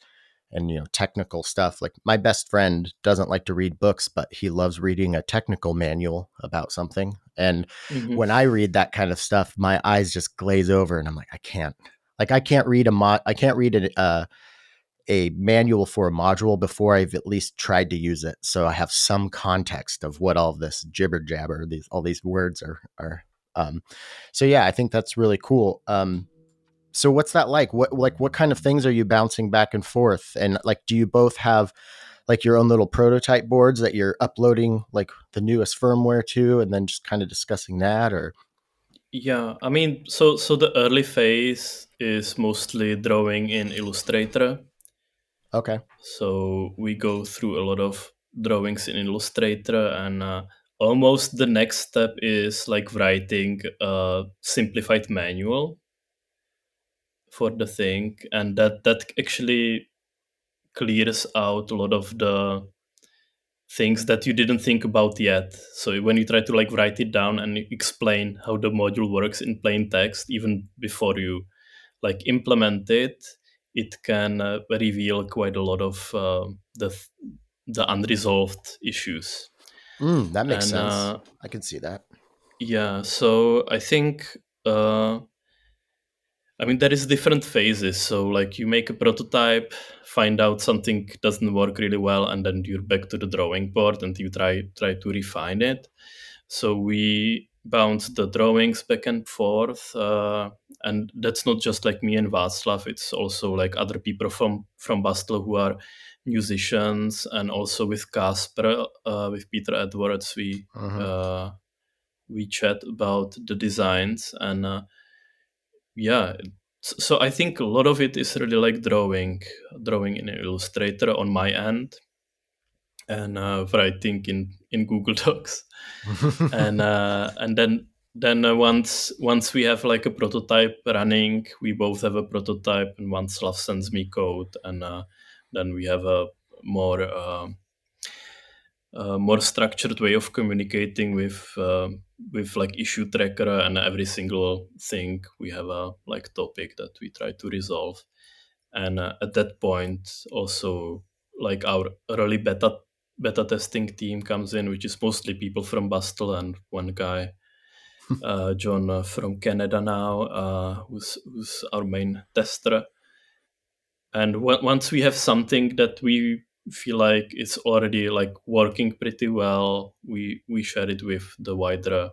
and you know technical stuff like my best friend doesn't like to read books but he loves reading a technical manual about something. And mm-hmm. when i read that kind of stuff my eyes just glaze over and i'm like i can't. Like i can't read a mod i can't read a, uh, a manual for a module before i've at least tried to use it. So i have some context of what all this jibber jabber these all these words are are um so yeah i think that's really cool um so what's that like? What like what kind of things are you bouncing back and forth? And like do you both have like your own little prototype boards that you're uploading like the newest firmware to and then just kind of discussing that or yeah i mean so so the early phase is mostly drawing in illustrator okay so we go through a lot of drawings in illustrator and uh, almost the next step is like writing a simplified manual for the thing and that that actually clears out a lot of the things that you didn't think about yet. So when you try to like write it down and explain how the module works in plain text even before you like implement it it can uh, reveal quite a lot of uh, the the unresolved issues Mm, that makes and, sense. Uh, I can see that. Yeah, so I think uh, I mean there is different phases. So like you make a prototype, find out something doesn't work really well, and then you're back to the drawing board and you try try to refine it. So we bounce the drawings back and forth, uh, and that's not just like me and Václav. It's also like other people from from Bastl who are musicians, and also with Casper, uh, with Peter Edwards, we uh-huh. uh, we chat about the designs and uh, yeah. So I think a lot of it is really like drawing, drawing in Illustrator on my end, and uh, writing in in Google Docs, and uh, and then then uh, once once we have like a prototype running, we both have a prototype, and once Slav sends me code, and uh, then we have a more uh, uh, more structured way of communicating with uh, with like issue tracker and every single thing. We have a like topic that we try to resolve. And uh, at that point also like our early beta beta testing team comes in which is mostly people from Bastl and one guy uh, John uh, from Canada now uh, who's who's our main tester and w- once we have something that we feel like it's already like working pretty well we we share it with the wider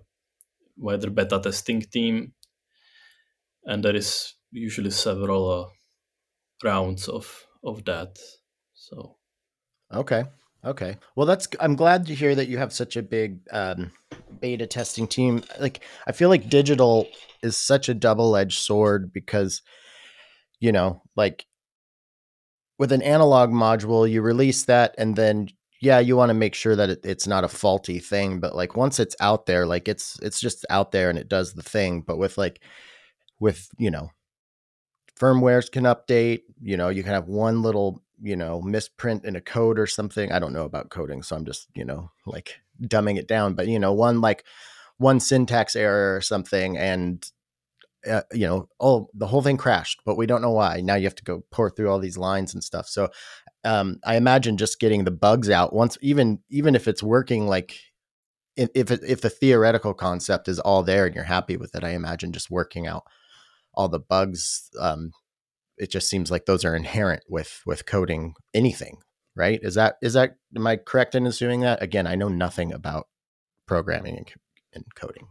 wider beta testing team. And there is usually several uh, rounds of of that so. Okay okay. Well that's i'm glad to hear that you have such a big um, beta testing team. Like i feel like digital is such a double-edged sword because you know like with an analog module, you release that and then yeah, you want to make sure that it, it's not a faulty thing, but like once it's out there, like it's it's just out there and it does the thing. But with like with, you know, firmwares can update, you know, you can have one little, you know, misprint in a code or something. I don't know about coding, so I'm just, you know, like dumbing it down, but you know, one like one syntax error or something and uh, you know, oh, the whole thing crashed, but we don't know why. Now you have to go pour through all these lines and stuff. So um, I imagine just getting the bugs out once, even even if it's working, like if if the theoretical concept is all there and you're happy with it, I imagine just working out all the bugs. Um, it just seems like those are inherent with with coding anything, right? Is that is that am I correct in assuming that? Again, I know nothing about programming and, and coding.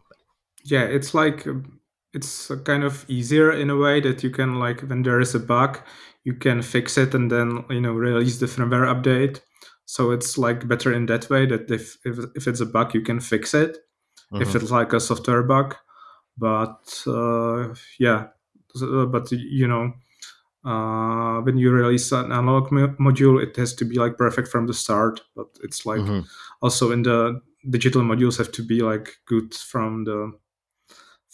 Yeah, it's like um, it's kind of easier in a way that you can like when there is a bug you can fix it and then you know release the firmware update. So it's like better in that way that if if, if it's a bug you can fix it. Mm-hmm. if it's like a software bug. But uh, yeah. But you know uh, when you release an analog mo- module it has to be like perfect from the start. But it's like mm-hmm. also in the digital modules have to be like good from the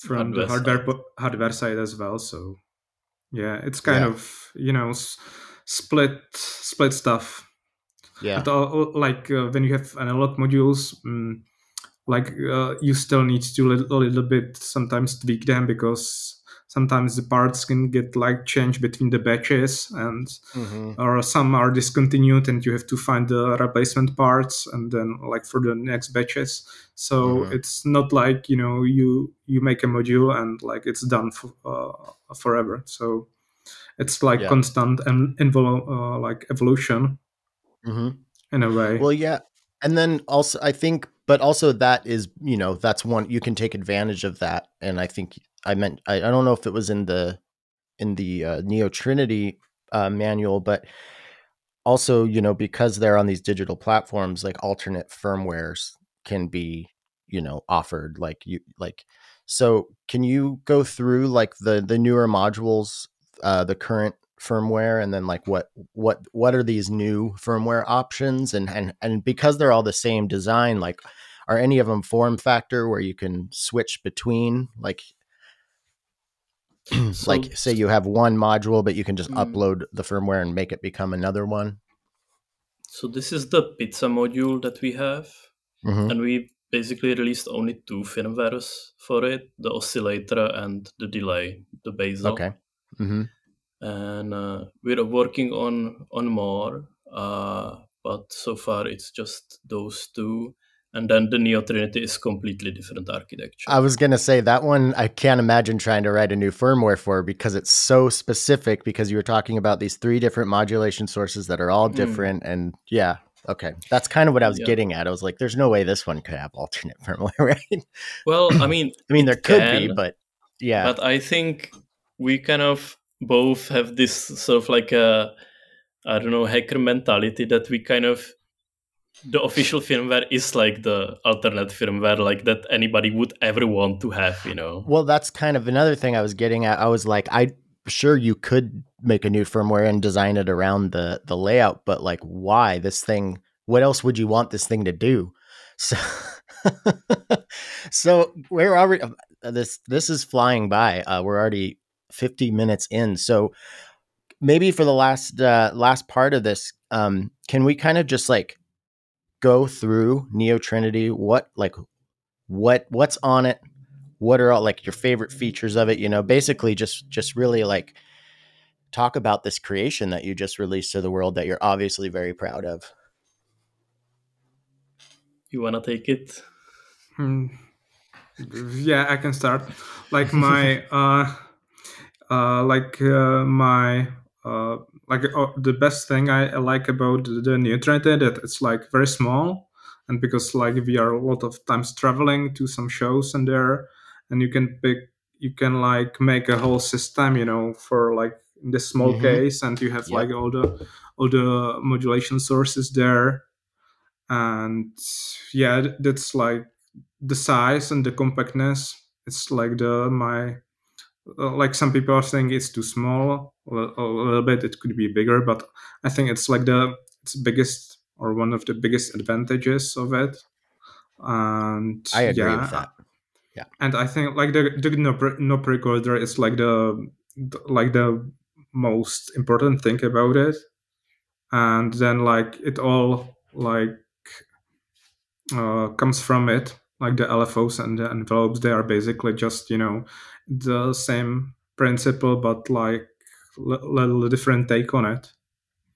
from hardware the hardware side. hardware side as well. So yeah, it's kind yeah. of you know s- split split stuff. Yeah, but, like uh, when you have analog modules. Um, like uh, you still need to a little, a little bit sometimes tweak them because sometimes the parts can get like changed between the batches and mm-hmm. or some are discontinued and you have to find the replacement parts and then like for the next batches so mm-hmm. it's not like you know you you make a module and like it's done for, uh, forever so it's like yeah. constant and invol- uh, like evolution mm-hmm. in a way well yeah and then also i think but also that is you know that's one you can take advantage of that and i think I meant I, I don't know if it was in the in the uh, Neo Trinity uh, manual, but also you know because they're on these digital platforms, like alternate firmwares can be you know offered. Like you like so can you go through like the the newer modules, uh, the current firmware and then like what what what are these new firmware options and and and because they're all the same design like are any of them form factor where you can switch between like so, like say you have one module but you can just mm, upload the firmware and make it become another one? So this is the pizza module that we have. Mm-hmm. and we basically released only two firmwares for it the oscillator and the delay the Basil. Okay. Mm-hmm. and uh, we're working on on more uh, but so far it's just those two and then the Neo Trinity is completely different architecture. I was gonna say that one I can't imagine trying to write a new firmware for because it's so specific. Because you were talking about these three different modulation sources that are all hmm. different, mm. and yeah, okay, that's kind of what I was yeah. getting at. I was like, "There's no way this one could have alternate firmware, right?" Well, I mean, I mean, there could can, be, but yeah, but I think we kind of both have this sort of like a I don't know hacker mentality that we kind of the official firmware is like the alternate firmware like that anybody would ever want to have you know? Well that's kind of another thing i was getting at. I was like i sure you could make a new firmware and design it around the the layout but like why this thing what else would you want this thing to do? So so we're already uh, this this is flying by. Uh, we're already 50 minutes in. So maybe for the last uh, last part of this um can we kind of just like go through Neo Trinity, what like what what's on it, what are all like your favorite features of it, you know, basically just just really like talk about this creation that you just released to the world that you're obviously very proud of. You want to take it? Hmm. Yeah, I can start. Like my uh uh like uh, my uh like uh, the best thing I, like about the, the Neo Trinity that it's like very small, and because like we are a lot of times traveling to some shows and there, and you can pick, you can like make a whole system, you know, for like this small mm-hmm. case, and you have yep. like all the all the modulation sources there, and yeah, that's like the size and the compactness. It's like the my uh, like some people are saying it's too small a, little bit it could be bigger but i think it's like the it's biggest or one of the biggest advantages of it. And i agree yeah, with that. Yeah. and i think like the the knob recorder is like the, like the most important thing about it. And then like it all like uh, comes from it. Like the LFOs and the envelopes, they are basically just you know the same principle, but like little different take on it.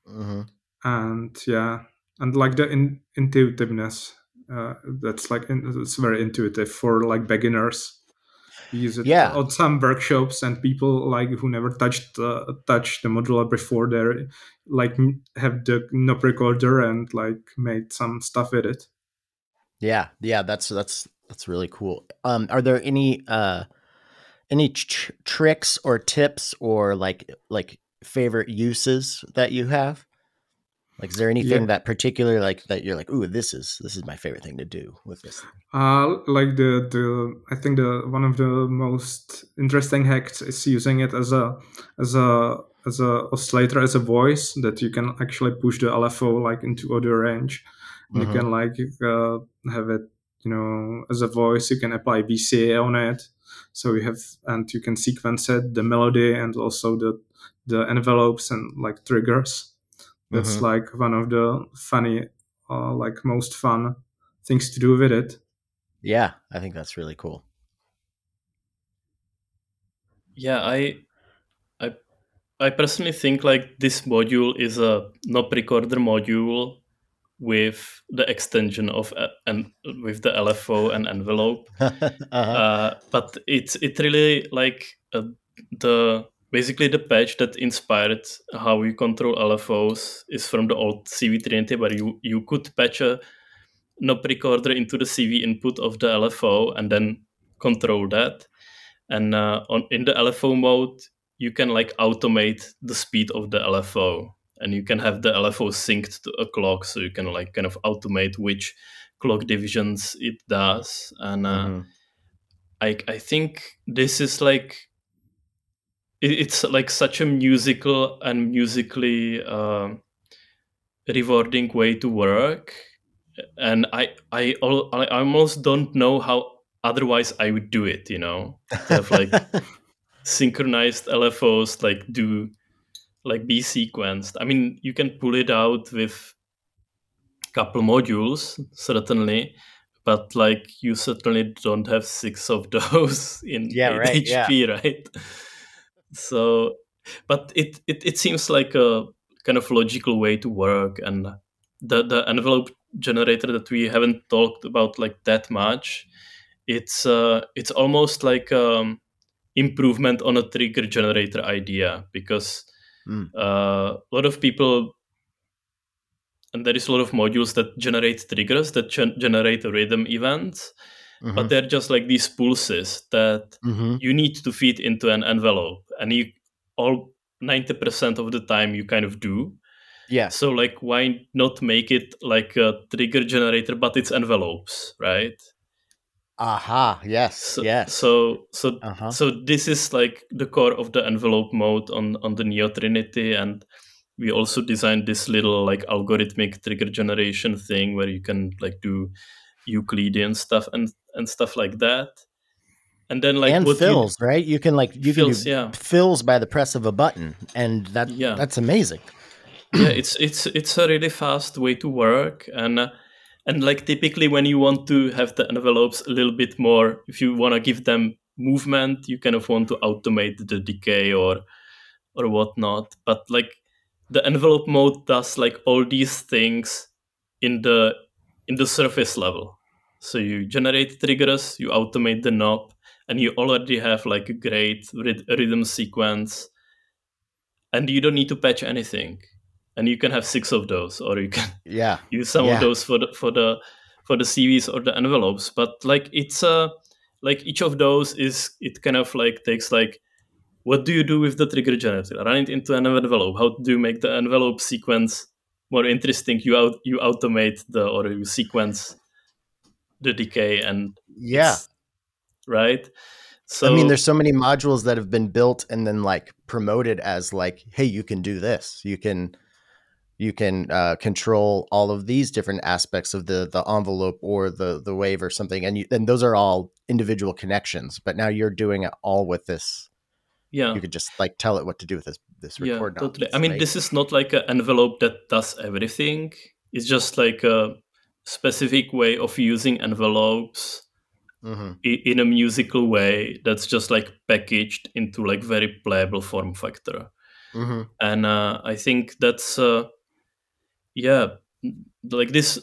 Mm-hmm. And yeah, and like the in- intuitiveness, uh, that's like in- it's very intuitive for like beginners. use it yeah. on some workshops and people like who never touched uh, touched the modular before they like have the knob recorder and like made some stuff with it. Yeah, yeah, that's that's that's really cool. Um, are there any uh, any tr- tricks or tips or like like favorite uses that you have? Like, is there anything yeah. that particular like that you're like, ooh, this is this is my favorite thing to do with this? Uh, like the the I think the one of the most interesting hacks is using it as a as a as a oscillator as a voice that you can actually push the LFO like into other range mm-hmm. you can like uh, have it you know as a voice you can apply vca on it so you have and you can sequence it the melody and also the the envelopes and like triggers. That's mm-hmm. like one of the funny uh, like most fun things to do with it. Yeah i think that's really cool. Yeah i i i personally think like this module is a knob recorder module with the extension of uh, and with the LFO and envelope. uh-huh. uh, but it's it really like uh, the basically the patch that inspired how you control LFOs is from the old CV Trinity where you you could patch a knob recorder into the CV input of the LFO and then control that. And uh, on in the LFO mode, you can like automate the speed of the LFO and you can have the LFO synced to a clock, so you can like kind of automate which clock divisions it does. And uh, mm-hmm. I I think this is like it, it's like such a musical and musically uh, rewarding way to work, and I I I almost don't know how otherwise I would do it. You know, have like synchronized LFOs like do like be sequenced. I mean, you can pull it out with a couple modules, certainly, but like you certainly don't have six of those in yeah, right, HP, yeah. right? So, but it, it it seems like a kind of logical way to work, and the the envelope generator that we haven't talked about like that much. It's uh, it's almost like um, improvement on a trigger generator idea because mm. uh, a lot of people and there is a lot of modules that generate triggers that gen- generate rhythm events mm-hmm. but they're just like these pulses that mm-hmm. you need to feed into an envelope and you all 90% of the time you kind of do yeah so like why not make it like a trigger generator but it's envelopes right aha yes so, yes. so so uh-huh. so this is like the core of the envelope mode on on the neo trinity and we also designed this little like algorithmic trigger generation thing where you can like do euclidean stuff and and stuff like that. And then like and fills you, right? You can like you fills, can do yeah. fills by the press of a button and that yeah. that's amazing. Yeah it's it's it's a really fast way to work and uh, and like typically when you want to have the envelopes a little bit more if you want to give them movement you kind of want to automate the decay or or whatnot. But like the envelope mode does like all these things in the in the surface level. So you generate triggers you automate the knob and you already have like a great rhythm sequence and you don't need to patch anything and you can have six of those or you can yeah. use some yeah. of those for the for the for the cvs or the envelopes. But like it's uh like each of those is it kind of like takes like what do you do with the trigger generator? Run it into an envelope. How do you make the envelope sequence more interesting? You out you automate the or you sequence the decay and yeah. right? So I mean, there's so many modules that have been built and then like promoted as like, hey, you can do this. You can you can uh, control all of these different aspects of the the envelope or the the wave or something, and you, and those are all individual connections. But now you're doing it all with this. Yeah, you could just like tell it what to do with this this record. Yeah, totally. I mean, this is not like an envelope that does everything. It's just like a specific way of using envelopes mm-hmm. in a musical way that's just like packaged into like very playable form factor. Mm-hmm. And uh, I think that's uh, yeah like this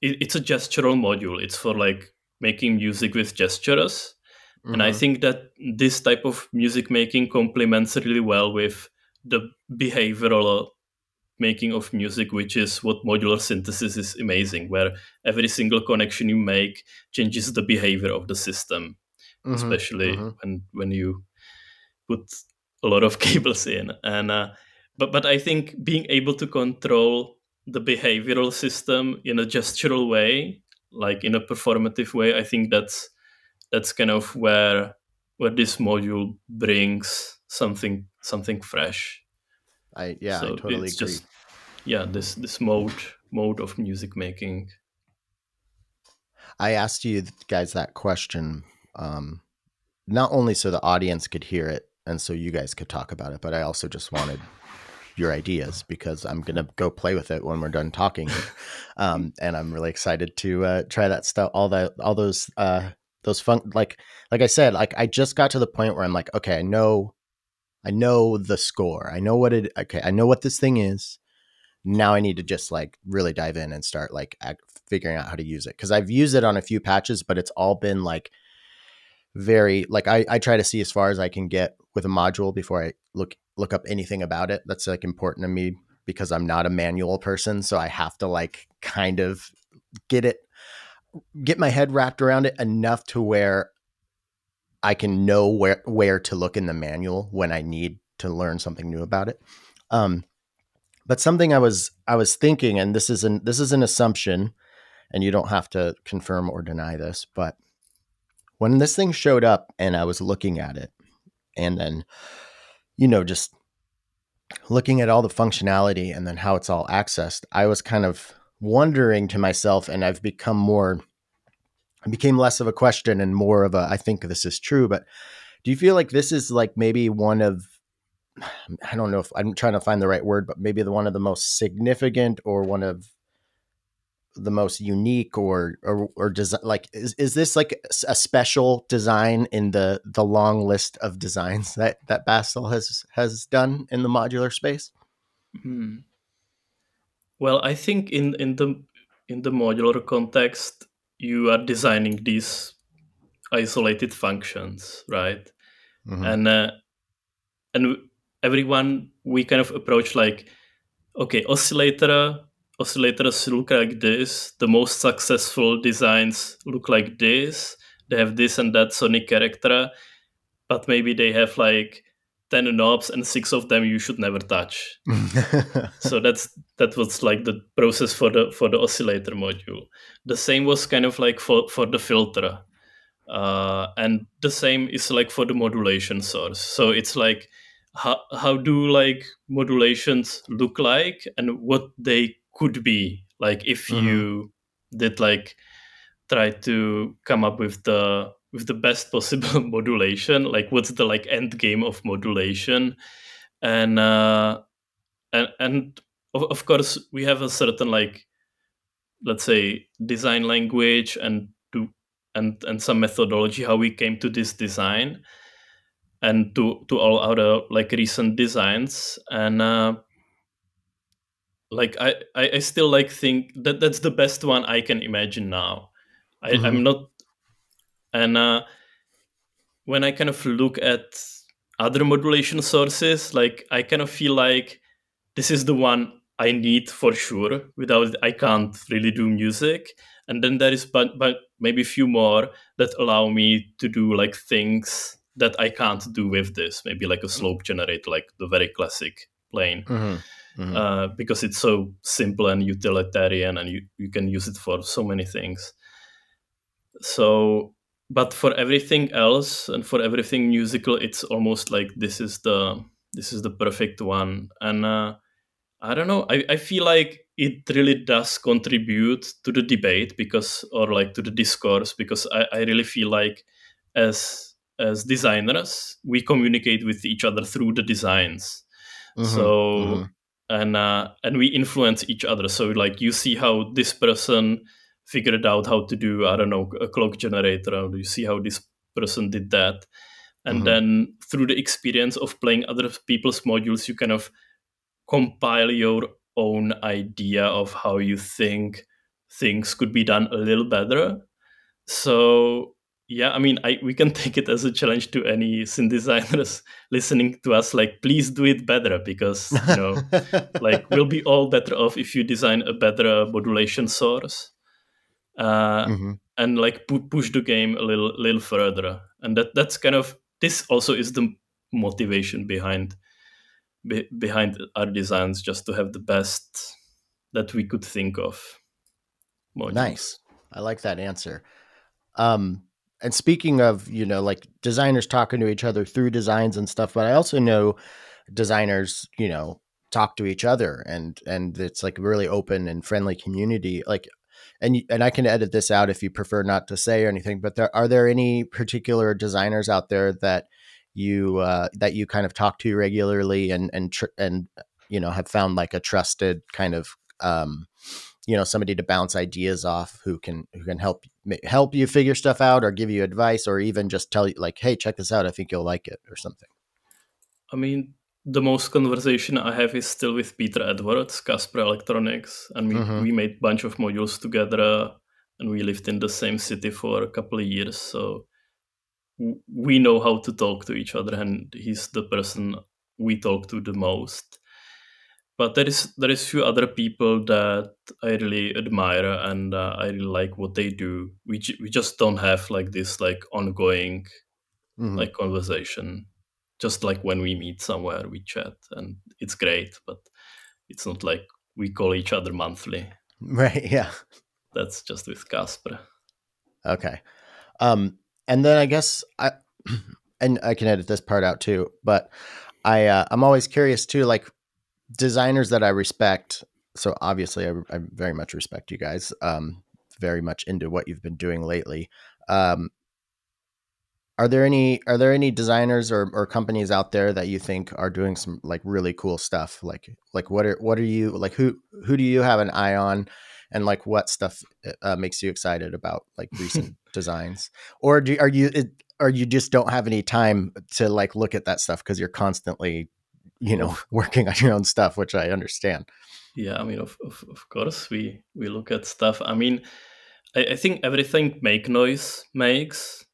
it, it's a gestural module it's for like making music with gestures mm-hmm. and i mm-hmm. think that this type of music making complements really well with the behavioral making of music which is what modular synthesis is amazing where every single connection you make changes the behavior of the system mm-hmm. especially mm-hmm. when when you put a lot of cables in and uh, but but i think being able to control the behavioral system in a gestural way, like in a performative way, I think that's that's kind of where where this module brings something something fresh. I yeah, so I totally agree. Just, yeah, this this mode mode of music making. I asked you guys that question um, not only so the audience could hear it and so you guys could talk about it, but I also just wanted your ideas because I'm gonna go play with it when we're done talking, um, and I'm really excited to uh, try that stuff. All that, all those, uh, those fun. Like, like I said, like I just got to the point where I'm like, okay, I know, I know the score. I know what it. Okay, I know what this thing is. Now I need to just like really dive in and start like act, figuring out how to use it because I've used it on a few patches, but it's all been like very like I, I try to see as far as I can get with a module before I look look up anything about it. That's like important to me because I'm not a manual person, so I have to like kind of get it get my head wrapped around it enough to where I can know where where to look in the manual when I need to learn something new about it. Um, but something I was I was thinking, and this is an this is an assumption, and you don't have to confirm or deny this, but when this thing showed up and I was looking at it, and then you know, just looking at all the functionality and then how it's all accessed, I was kind of wondering to myself, and I've become more, I became less of a question and more of a, I think this is true, but do you feel like this is like maybe one of, I don't know if I'm trying to find the right word, but maybe the one of the most significant or one of the most unique or or, or design like is, is this like a special design in the the long list of designs that that Bastl has has done in the modular space hmm. well i think in in the in the modular context, you are designing these isolated functions, right? Mm-hmm. And uh, and everyone we kind of approach like, okay, oscillator oscillators look like this. The most successful designs look like this. They have this and that sonic character, but maybe they have like 10 knobs and six of them you should never touch so that's that was like the process for the for the oscillator module the same was kind of like for for the filter uh, and the same is like for the modulation source so it's like how, how do like modulations look like and what they could be like if mm-hmm. you did like try to come up with the with the best possible modulation like what's the like end game of modulation and uh and and of, of course we have a certain like let's say design language and to and and some methodology how we came to this design and to to all other like recent designs and uh like I, I still like think that that's the best one I can imagine now. I, mm-hmm. I'm not and uh, when I kind of look at other modulation sources, like I kind of feel like this is the one I need for sure. Without it, I can't really do music. And then there is but but maybe a few more that allow me to do like things that I can't do with this. Maybe like a slope generator, like the very classic plane. Mm-hmm. Mm-hmm. Uh, because it's so simple and utilitarian and you, you can use it for so many things so but for everything else and for everything musical it's almost like this is the this is the perfect one and uh, i don't know I, I feel like it really does contribute to the debate because or like to the discourse because i, I really feel like as as designers we communicate with each other through the designs mm-hmm, so mm-hmm. And uh, and we influence each other. So like you see how this person figured out how to do i don't know a clock generator or you see how this person did that. And mm-hmm. then through the experience of playing other people's modules you kind of compile your own idea of how you think things could be done a little better. So yeah i mean I, we can take it as a challenge to any synth designers listening to us like please do it better because you know like we'll be all better off if you design a better modulation source uh, mm-hmm. and like pu- push the game a little little further. And that that's kind of this also is the motivation behind be, behind our designs, just to have the best that we could think of. Modules. Nice, I like that answer. Um, and speaking of you know like designers talking to each other through designs and stuff, but I also know designers you know talk to each other and and it's like a really open and friendly community like and and I can edit this out if you prefer not to say or anything. But there are there any particular designers out there that you uh, that you kind of talk to regularly and and tr- and you know have found like a trusted kind of um, you know somebody to bounce ideas off who can who can help help you figure stuff out or give you advice or even just tell you like hey check this out I think you'll like it or something. I mean, the most conversation I have is still with Peter Edwards, Casper Electronics, and we, mm-hmm. we made a bunch of modules together, and we lived in the same city for a couple of years. So we know how to talk to each other, and he's the person we talk to the most. But there is there is few other people that I really admire, and uh, I really like what they do. We we just don't have like this like ongoing mm-hmm. like conversation. Just like when we meet somewhere we chat and it's great but it's not like we call each other monthly. Right yeah. That's just with casper okay. Um and then i guess i and i can edit this part out too but i uh, i'm always curious too like designers that i respect so obviously I, I very much respect you guys um very much into what you've been doing lately um are there any are there any designers or, or companies out there that you think are doing some like really cool stuff? Like like what are what are you like who who do you have an eye on? And like what stuff uh, makes you excited about like recent designs? Or do are you or you just don't have any time to like look at that stuff because you're constantly you know working on your own stuff, which I understand. Yeah, I mean, of, of, of course, we we look at stuff. I mean, I, I think everything Make Noise makes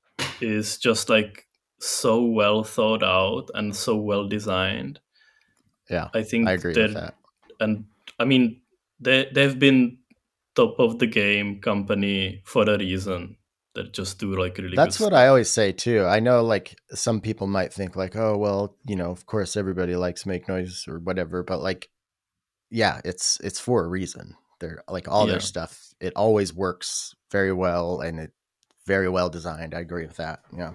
is just like so well thought out and so well designed. Yeah, I think I agree with that. And I mean, they they've been top of the game company for a reason that just do like really that's what stuff. i always say too i know like some people might think like oh well you know of course everybody likes make noise or whatever but like yeah it's it's for a reason they're like all yeah. their stuff it always works very well and it very well designed i agree with that yeah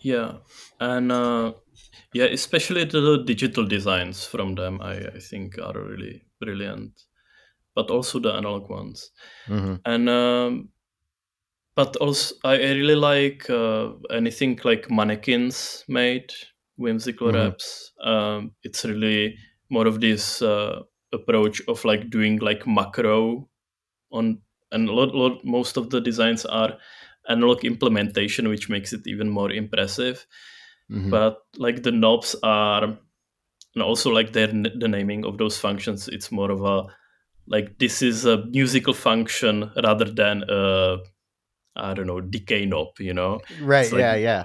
yeah and uh yeah especially the digital designs from them i i think are really brilliant but also the analog ones. Mm-hmm. And um, but also I really like uh, anything like mannequins made whimsical mm-hmm. Um, it's really more of this uh, approach of like doing like macro on and a lot, lot most of the designs are analog implementation which makes it even more impressive mm-hmm. but like the knobs are and also like their the naming of those functions it's more of a like this is a musical function rather than a I don't know decay knob, you know? Right. Like, yeah. Yeah.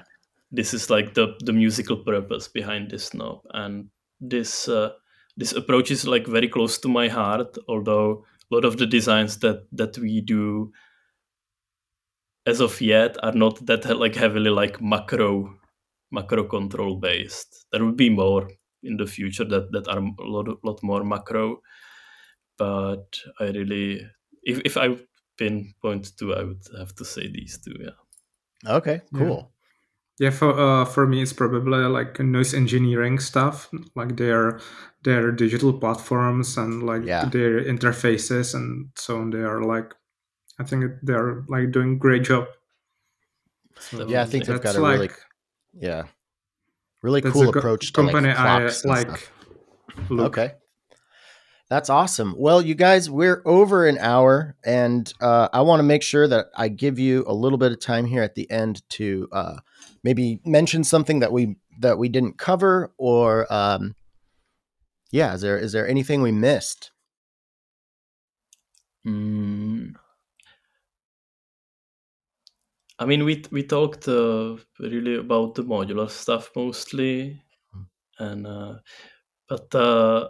This is like the the musical purpose behind this knob, and this uh, this approach is like very close to my heart. Although a lot of the designs that that we do as of yet are not that like heavily like macro macro control based. There will be more in the future that that are a lot lot more macro but I really, if if I pinpoint two, I would have to say these two. Yeah. Okay. Cool. Yeah. yeah for uh, for me, it's probably like noise engineering stuff, like their their digital platforms and like yeah. their interfaces and so on. They are like, I think they're like doing great job. So yeah, I think they've got a like, really, yeah, really cool approach to company like I like. Okay. That's awesome. Well, you guys, we're over an hour, and uh, I want to make sure that I give you a little bit of time here at the end to uh, maybe mention something that we that we didn't cover, or um, yeah, is there is there anything we missed? Mm. I mean, we we talked uh, really about the modular stuff mostly, hmm. and uh, but uh,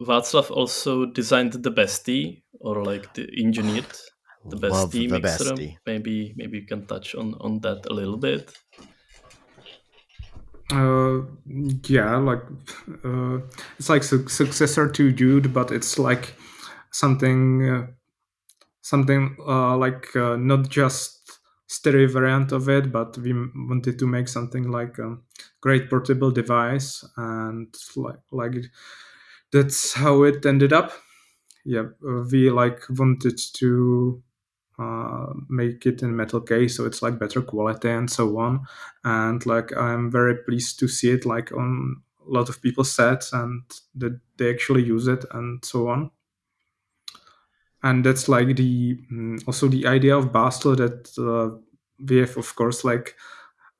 Václav also designed the Bestie or like the engineered the Bestie the mixer. Bestie. Maybe maybe you can touch on on that a little bit. Uh, yeah, like uh, it's like su- successor to Dude, but it's like something uh, something uh, like uh, not just stereo variant of it, but we wanted to make something like a great portable device and like like that's how it ended up. Yeah, we like wanted to uh, make it in metal case, so it's like better quality and so on. And like I'm very pleased to see it like on a lot of people's sets and that they actually use it and so on. And that's like the mm, also the idea of Bastl that uh, we have of course like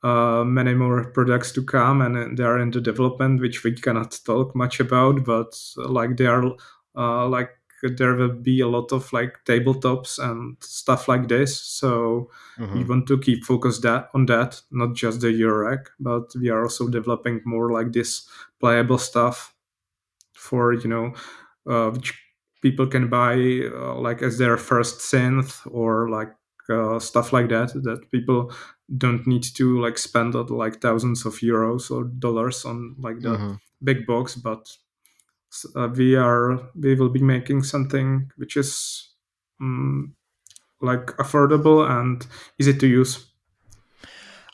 uh, many more products to come and they are in the development which we cannot talk much about but uh, like they are uh, like there will be a lot of like tabletops and stuff like this so mm-hmm. we want to keep focused that on that not just the Eurorack but we are also developing more like this playable stuff for you know uh, which people can buy uh, like as their first synth or like uh, stuff like that that people don't need to like spend like thousands of euros or dollars on like the mm-hmm. big box but uh, we are we will be making something which is um, like affordable and easy to use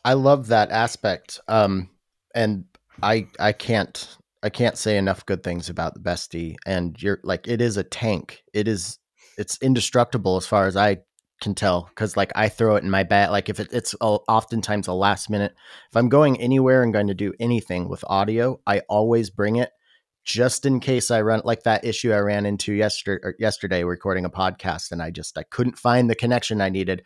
i love that aspect um and i i can't i can't say enough good things about the bestie and you're like it is a tank it is it's indestructible as far as i can tell because like I throw it in my bag. Like if it, it's a, oftentimes a last minute. If I'm going anywhere and going to do anything with audio, I always bring it just in case I run like that issue I ran into yesterday. Yesterday, recording a podcast, and I just I couldn't find the connection I needed.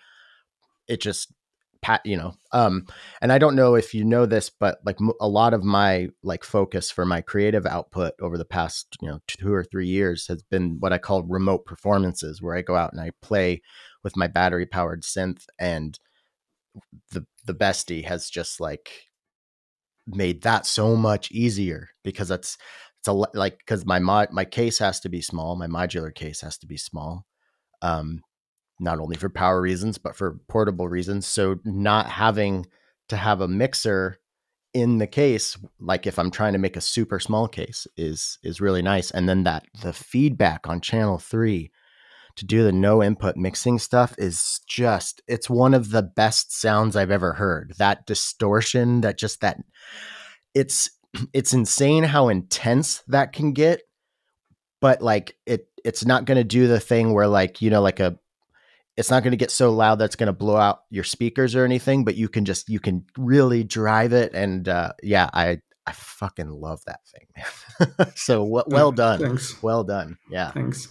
It just pat you know um and i don't know if you know this but like a lot of my like focus for my creative output over the past you know two or three years has been what i call remote performances where i go out and i play with my battery powered synth and the the bestie has just like made that so much easier because it's it's a like because my mod my case has to be small my modular case has to be small um not only for power reasons but for portable reasons. So not having to have a mixer in the case like if i'm trying to make a super small case is is really nice. And then that the feedback on channel 3 to do the no input mixing stuff is just it's one of the best sounds i've ever heard. That distortion that just that it's it's insane how intense that can get but like it it's not going to do the thing where like you know like a it's not going to get so loud that's going to blow out your speakers or anything but you can just you can really drive it and uh yeah i i fucking love that thing so w- well done. thanks. Well done. Yeah. Thanks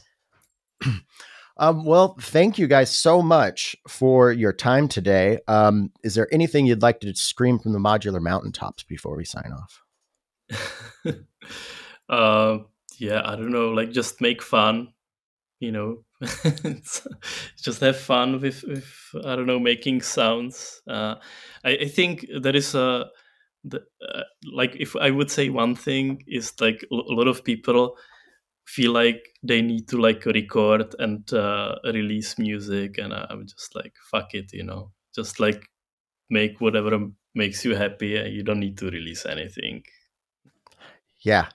um, well thank you guys so much for your time today. Um, is there anything you'd like to scream from the modular mountaintops before we sign off? Uh, yeah i don't know like just make fun you know? Just have fun with, with i don't know making sounds. Uh, I, I, think there is a the, uh, like if i would say one thing is like a lot of people feel like they need to like record and uh, release music and i'm just like fuck it you know? Just like make whatever makes you happy you don't need to release anything. Yeah.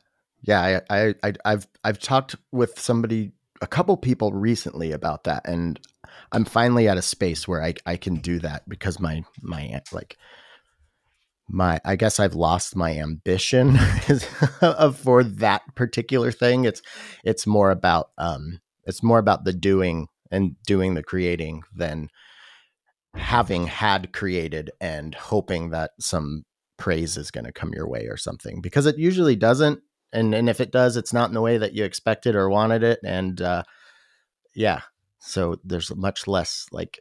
Yeah I, I i've i've talked with somebody a couple people recently about that and i'm finally at a space where i, I can do that because my my like my i guess i've lost my ambition for that particular thing. It's it's more about um it's more about the doing and doing the creating than having had created and hoping that some praise is going to come your way or something. Because it usually doesn't and and if it does, it's not in the way that you expected or wanted it, and uh, yeah, so there's much less like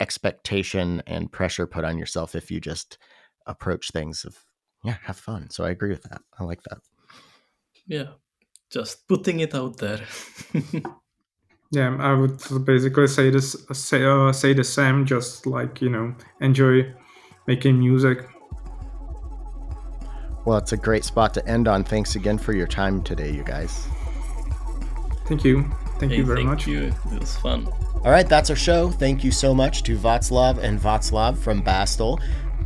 expectation and pressure put on yourself if you just approach things of yeah, have fun. So I agree with that. I like that. Yeah, just putting it out there. yeah, I would basically say this say uh, say the same. Just like you know, enjoy making music well, it's a great spot to end on. Thanks again for your time today, you guys. Thank you. Thank hey, you very thank much. You. It was fun. All right, that's our show. Thank you so much to Václav and Václav from Bastl.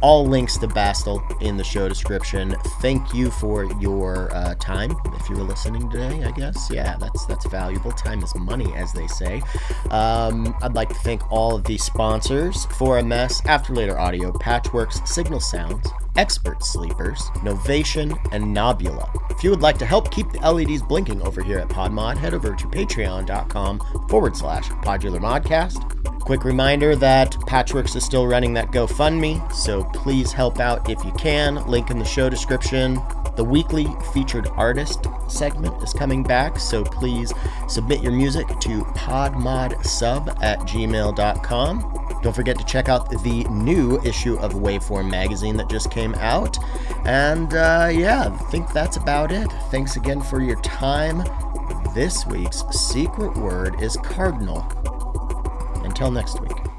All links to Bastl in the show description. Thank you for your uh, time. If you were listening today, I guess, yeah, that's that's valuable. Time is money, as they say. Um, I'd like to thank all of the sponsors: 4ms, After Later Audio, Patchwerks, Signal Sounds, Expert Sleepers, Novation, and Knobula. If you would like to help keep the LEDs blinking over here at PodMod, head over to patreon.com forward slash Podular Modcast. Quick reminder that Patchwerks is still running that GoFundMe, so please help out if you can. Link in the show description. The weekly featured artist segment is coming back, so please submit your music to podmodsub at gmail.com. Don't forget to check out the new issue of Waveform magazine that just came out. And uh, yeah, I think that's about it. Thanks again for your time. This week's secret word is cardinal. Until next week.